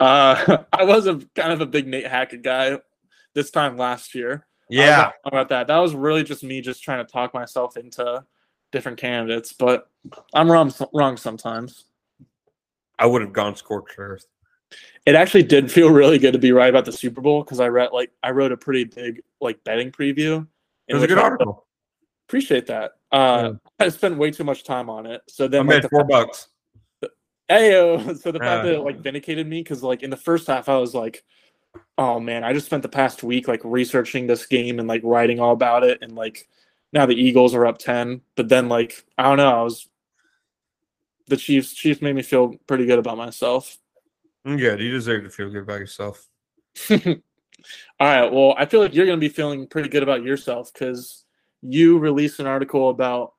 [SPEAKER 1] uh, I was a kind of a big Nate Hackett guy this time last year.
[SPEAKER 2] Yeah.
[SPEAKER 1] about that. That was really just me just trying to talk myself into different candidates, but I'm wrong wrong sometimes.
[SPEAKER 2] I would have gone scorched earth.
[SPEAKER 1] It actually did feel really good to be right about the Super Bowl because I read like I wrote a pretty big like betting preview.
[SPEAKER 2] It was a good
[SPEAKER 1] I-
[SPEAKER 2] article.
[SPEAKER 1] Appreciate that. Uh, I spent way too much time on it. So
[SPEAKER 2] I
[SPEAKER 1] then like,
[SPEAKER 2] made
[SPEAKER 1] the
[SPEAKER 2] four bucks.
[SPEAKER 1] Ayo. So the fact that it like vindicated me because like in the first half I was like, oh man, I just spent the past week like researching this game and like writing all about it and like now the Eagles are up ten. But then like I don't know, I was the Chiefs Chiefs made me feel pretty good about myself.
[SPEAKER 2] Mm, Good. You deserve to feel good about yourself.
[SPEAKER 1] all right. Well, I feel like you're gonna be feeling pretty good about yourself because you released an article about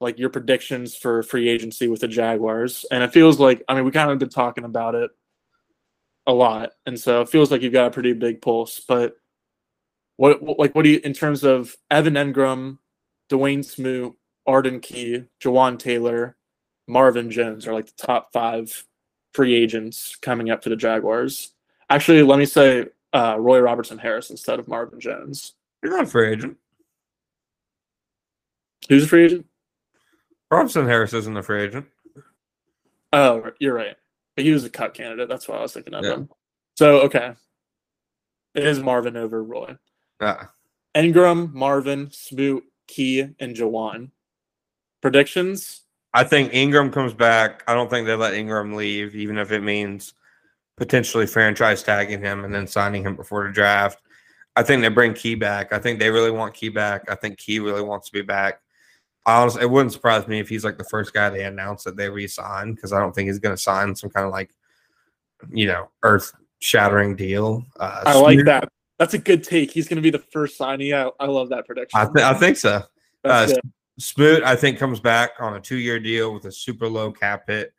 [SPEAKER 1] like your predictions for free agency with the Jaguars, and it feels like I mean we kind of been talking about it a lot, and so it feels like you've got a pretty big pulse. But what, like what do you in terms of Evan Engram, Dawuane Smoot, Arden Key, Jawaan Taylor, Marvin Jones are like the top five free agents coming up for the Jaguars. Actually, let me say uh, Roy Robertson Harris instead of Marvin Jones.
[SPEAKER 2] You're not a free agent.
[SPEAKER 1] Who's a free agent?
[SPEAKER 2] Robertson Harris isn't a free agent.
[SPEAKER 1] Oh, you're right. But he was a cut candidate. That's why I was thinking of
[SPEAKER 2] Yeah.
[SPEAKER 1] him. So okay, it is Marvin over Roy.
[SPEAKER 2] Uh,
[SPEAKER 1] Engram, Marvin, Smoot, Key, and Jawaan. Predictions?
[SPEAKER 2] I think Engram comes back. I don't think they let Engram leave, even if it means potentially franchise tagging him and then signing him before the draft. I think they bring Key back. I think they really want Key back. I think Key really wants to be back. Honestly, it wouldn't surprise me if he's like the first guy they announce that they re-sign because I don't think he's going to sign some kind of like, you know, earth-shattering deal. Uh,
[SPEAKER 1] I like that. That's a good take. He's going to be the first signing. I, I love that prediction.
[SPEAKER 2] I, th- I think so. Uh. Smoot, I think, comes back on a two-year deal with a super low cap hit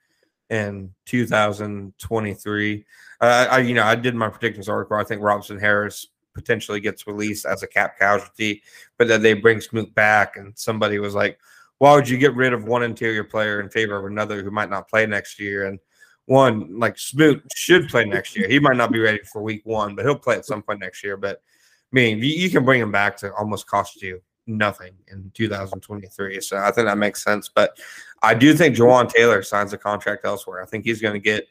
[SPEAKER 2] in 2023. Uh, I, you know, I did my predictions article. I think Robertson Harris potentially gets released as a cap casualty, but then they bring Smoot back, and somebody was like, "Why would you get rid of one interior player in favor of another who might not play next year?" And one like Smoot should play next year. He might not be ready for Week One, but he'll play at some point next year. But I mean, you, you can bring him back to almost cost you nothing in 2023. So I think that makes sense. But I do think Jawaan Taylor signs a contract elsewhere. I think he's going to get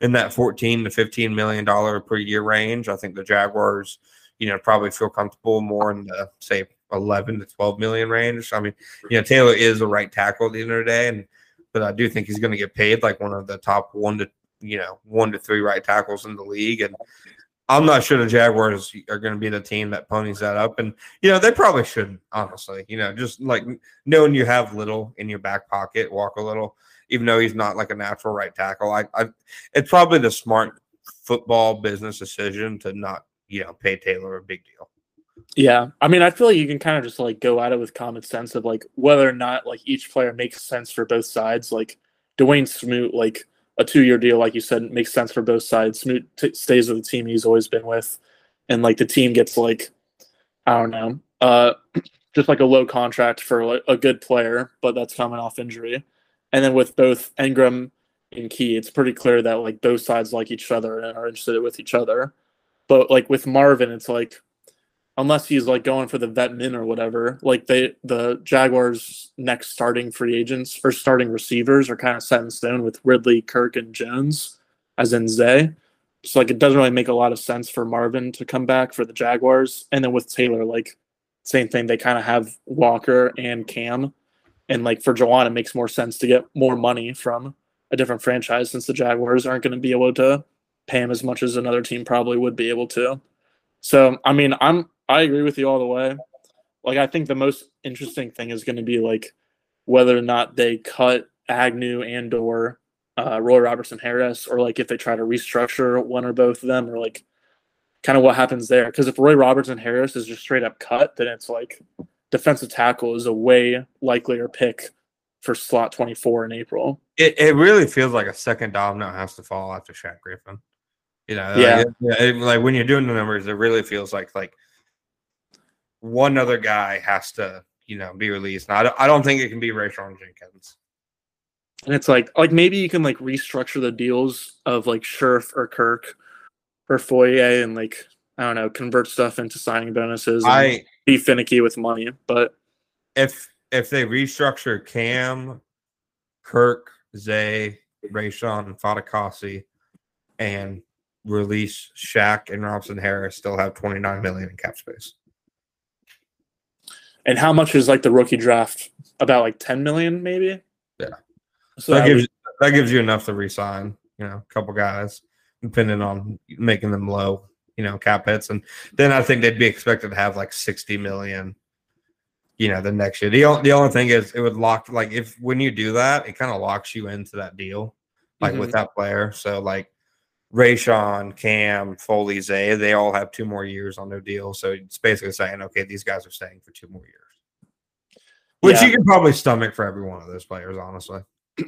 [SPEAKER 2] in that 14 to 15 million dollar per year range. I think the Jaguars, you know, probably feel comfortable more in the say 11 to 12 million range. I mean, you know, Taylor is a right tackle at the end of the day, and but I do think he's going to get paid like one of the top one to you know one to three right tackles in the league, and I'm not sure the Jaguars are going to be the team that ponies that up, and you know they probably shouldn't. honestly, you know, just like knowing you have little in your back pocket, Walker Little, even though he's not like a natural right tackle. I, I it's probably the smart football business decision to not you know pay Taylor a big deal.
[SPEAKER 1] Yeah. I mean, I feel like you can kind of just like go at it with common sense of like whether or not like each player makes sense for both sides. Like Dawuane Smoot, like a two year deal, like you said, makes sense for both sides. Smoot t- stays with the team he's always been with, and like the team gets like, I don't know, uh, just like a low contract for like, a good player, but that's coming off injury. And then with both Engram and Key, it's pretty clear that like both sides like each other and are interested with each other. But like with Marvin, it's like unless he's like going for the vet min or whatever, like they the Jaguars next starting free agents or starting receivers are kind of set in stone with Ridley, Kirk, and Jones, as in Zay. So like it doesn't really make a lot of sense for Marvin to come back for the Jaguars. And then with Taylor, like same thing. They kind of have Walker and Cam. And like for Jawaan, it makes more sense to get more money from a different franchise since the Jaguars aren't going to be able to pay him as much as another team probably would be able to. So I mean, I'm I agree with you all the way. Like I think the most interesting thing is going to be like whether or not they cut Agnew and or uh, Roy Robertson Harris, or like if they try to restructure one or both of them, or like kind of what happens there. Because if Roy Robertson Harris is just straight up cut, then it's like defensive tackle is a way likelier pick for slot 24 in April.
[SPEAKER 2] It, it really feels like a second domino has to fall after Shaq Griffin. You know,
[SPEAKER 1] Yeah.
[SPEAKER 2] like, it- it- like when you're doing the numbers, it really feels like like one other guy has to, you know, be released. I don't, I don't think it can be Rayshawn Jenkins.
[SPEAKER 1] And it's like like maybe you can like restructure the deals of like Scherff or Kirk or Foyer and like I don't know, convert stuff into signing bonuses and
[SPEAKER 2] I
[SPEAKER 1] be finicky with money. But
[SPEAKER 2] if if they restructure Cam, Kirk, Zay, Rayshawn, and Fatukasi, and release Shaq and Robertson Harris, still have 29 million in cap space.
[SPEAKER 1] and how much is like the rookie draft? About like 10 million maybe?
[SPEAKER 2] Yeah.
[SPEAKER 1] So
[SPEAKER 2] that
[SPEAKER 1] that
[SPEAKER 2] gives
[SPEAKER 1] would-
[SPEAKER 2] that gives you enough to resign, you know, a couple guys, depending on making them low, you know, cap hits, and then I think they'd be expected to have like sixty million, you know, the next year. The only the only thing is it would lock like if when you do that, it kind of locks you into that deal, like with
[SPEAKER 1] Mhm.
[SPEAKER 2] that player. So like Rayshawn, Cam, Foley, Zay, they all have two more years on their deal. So it's basically saying, okay, these guys are staying for two more years. Which
[SPEAKER 1] Yeah.
[SPEAKER 2] you can probably stomach for every one of those players, honestly.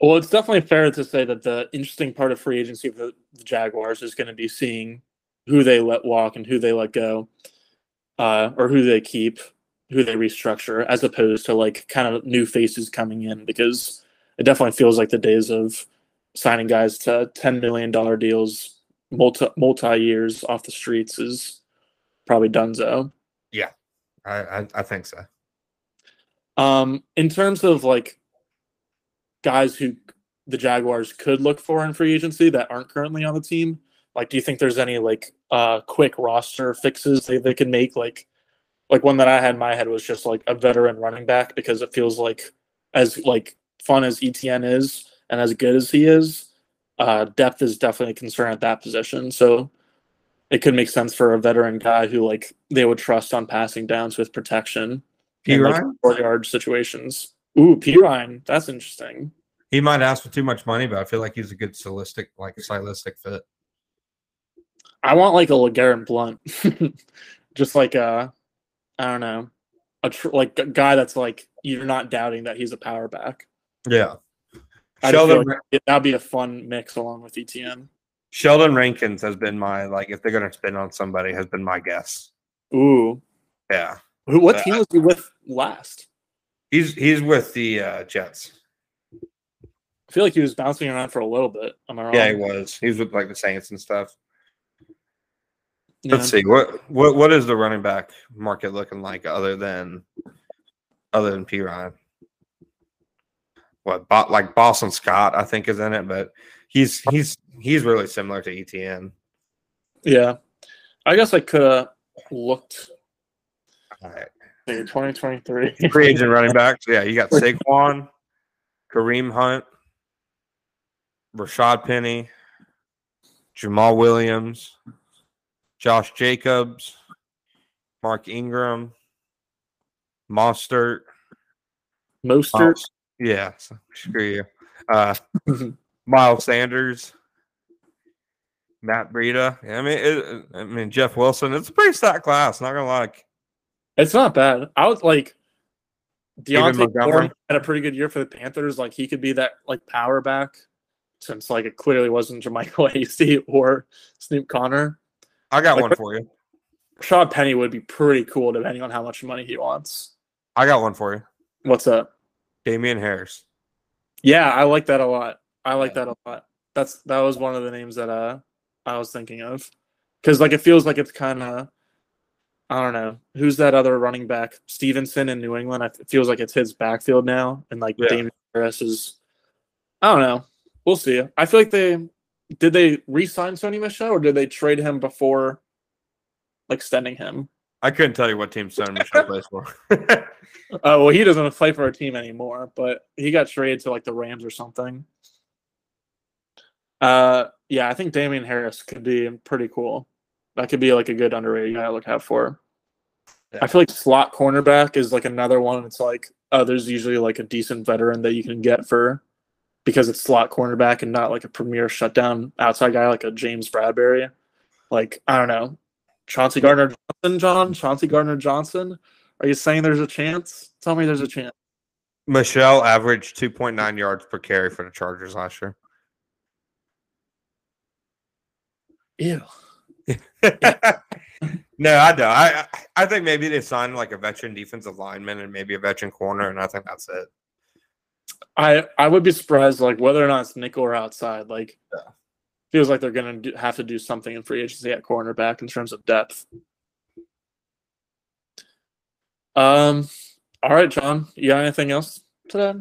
[SPEAKER 1] Well, it's definitely fair to say that the interesting part of free agency for the Jaguars is going to be seeing who they let walk and who they let go, uh, or who they keep, who they restructure, as opposed to like kind of new faces coming in because it definitely feels like the days of signing guys to ten million dollar deals, multi multi years off the streets is probably donezo.
[SPEAKER 2] I, I, I think so.
[SPEAKER 1] Um, in terms of like guys who the Jaguars could look for in free agency that aren't currently on the team, like do you think there's any like uh quick roster fixes they, they can make? Like like one that I had in my head was just like a veteran running back because it feels like as like fun as ETN is and as good as he is, uh depth is definitely a concern at that position. So it could make sense for a veteran guy who like they would trust on passing downs with protection
[SPEAKER 2] P.
[SPEAKER 1] in like four yard situations. Ooh, P Ryan, that's interesting.
[SPEAKER 2] He might ask for too much money, but I feel like he's a good stylistic, like stylistic fit.
[SPEAKER 1] I want like a LeGarrette Blunt, just like a, I don't know, a tr- like a guy that's like you're not doubting that he's a power back.
[SPEAKER 2] Yeah.
[SPEAKER 1] I
[SPEAKER 2] Sheldon,
[SPEAKER 1] like that'd be a fun mix along with ETN.
[SPEAKER 2] Sheldon Rankins has been my like if they're gonna spin on somebody has been my guess.
[SPEAKER 1] Ooh,
[SPEAKER 2] Yeah.
[SPEAKER 1] who? What
[SPEAKER 2] Uh,
[SPEAKER 1] team was he with last?
[SPEAKER 2] He's he's with the uh, Jets.
[SPEAKER 1] I feel like he was bouncing around for a little bit. Am I wrong?
[SPEAKER 2] Yeah, he was. He was with like the Saints and stuff.
[SPEAKER 1] Yeah.
[SPEAKER 2] Let's see what what what is the running back market looking like other than other than P Ryan? What Bo- like Boston Scott I think is in it, but he's oh. he's he's really similar to ETN.
[SPEAKER 1] Yeah, I guess I could have looked.
[SPEAKER 2] All right.
[SPEAKER 1] Twenty twenty three.
[SPEAKER 2] Free agent running backs. Yeah, you got Saquon, Kareem Hunt, Rashaad Penny, Jamaal Williams, Josh Jacobs, Mark Ingram, Mostert.
[SPEAKER 1] Mostert.
[SPEAKER 2] Yeah, so screw you. Uh, Miles Sanders, Matt Breida. I mean, it, I mean Jeff Wilson. It's a pretty stacked class. Not gonna lie.
[SPEAKER 1] It's not bad. I was like Deontay? Moore had a pretty good year for the Panthers. Like he could be that like power back, since like it clearly wasn't JaMycal Hasty or Snoop Conner.
[SPEAKER 2] I got
[SPEAKER 1] Like-
[SPEAKER 2] one for you.
[SPEAKER 1] Rashaad Penny would be pretty cool depending on how much money he wants.
[SPEAKER 2] I got one for you.
[SPEAKER 1] What's up?
[SPEAKER 2] Damien Harris.
[SPEAKER 1] Yeah, I like that a lot. I like that a lot. That's that was one of the names that uh I was thinking of because like it feels like it's kind of I don't know who's that other running back Stevenson in New England. I- It feels like it's his backfield now, and like
[SPEAKER 2] Yeah.
[SPEAKER 1] Damien Harris is. I don't know. We'll see. I feel like they did they re-sign Sony Michel or did they trade him before like extending him?
[SPEAKER 2] I couldn't tell you what team Sony Michel plays for.
[SPEAKER 1] Oh well, he doesn't play for a team anymore, but he got traded to like the Rams or something. Uh, yeah, I think Damien Harris could be pretty cool. That could be like a good underrated guy to look out for.
[SPEAKER 2] Yeah.
[SPEAKER 1] I feel like slot cornerback is like another one. It's like uh, there's usually like a decent veteran that you can get for because it's slot cornerback and not like a premier shutdown outside guy like a James Bradberry. Like I don't know, Chauncey Gardner Johnson, John Chauncey Gardner Johnson. Are you saying there's a chance? Tell me there's a chance.
[SPEAKER 2] Michel averaged 2.9 yards per carry for the Chargers last year.
[SPEAKER 1] Ew.
[SPEAKER 2] no, I don't. I I think maybe they signed like a veteran defensive lineman and maybe a veteran corner, and I think that's it.
[SPEAKER 1] I I would be surprised like whether or not it's nickel or outside. Like
[SPEAKER 2] Yeah.
[SPEAKER 1] Feels like they're gonna have to do something in free agency at cornerback in terms of depth. Um. All right, John. You got anything else today?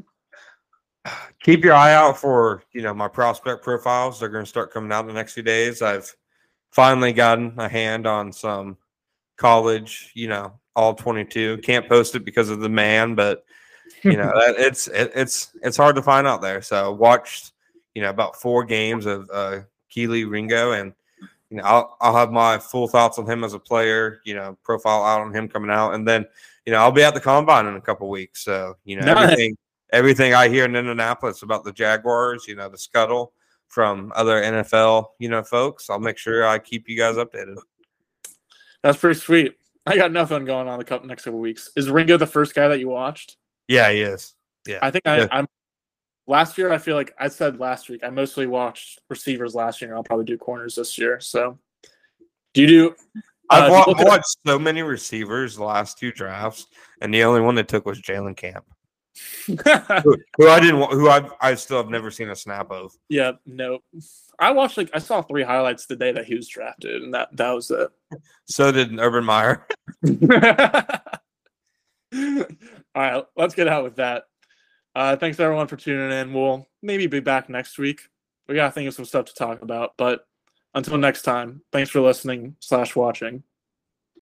[SPEAKER 2] Keep your eye out for you know my prospect profiles. They're going to start coming out in the next few days. I've finally gotten a hand on some college, you know, all 22. Can't post it because of the man, but you know that it's it, it's it's hard to find out there. So watched you know about four games of uh, Kelee Ringo, and you know I'll I'll have my full thoughts on him as a player. You know, profile out on him coming out, and then you know I'll be at the combine in a couple weeks. So you know
[SPEAKER 1] Nice.
[SPEAKER 2] everything everything I hear in Indianapolis about the Jaguars, you know the scuttle from other NFL you know folks. I'll make sure I keep you guys updated.
[SPEAKER 1] That's pretty sweet. I got nothing going on the couple next couple weeks. Is Ringo the first guy that you watched?
[SPEAKER 2] Yeah, he is.
[SPEAKER 1] Yeah, I think I,
[SPEAKER 2] Yeah.
[SPEAKER 1] I'm last year I feel like I said last week I mostly watched receivers last year. I'll probably do corners this year. So, do you do?
[SPEAKER 2] I've
[SPEAKER 1] uh,
[SPEAKER 2] wa-
[SPEAKER 1] do you look at-
[SPEAKER 2] watched so many receivers the last two drafts, and the only one they took was Jalen Camp, who, who I didn't, who I I still have never seen a snap of.
[SPEAKER 1] yeah, nope. I watched like I saw three highlights the day that he was drafted, and that that was it.
[SPEAKER 2] So did Urban Meyer.
[SPEAKER 1] All right, let's get out with that. Uh, thanks everyone for tuning in. We'll maybe be back next week. We gotta think of some stuff to talk about, but until next time, thanks for listening slash watching.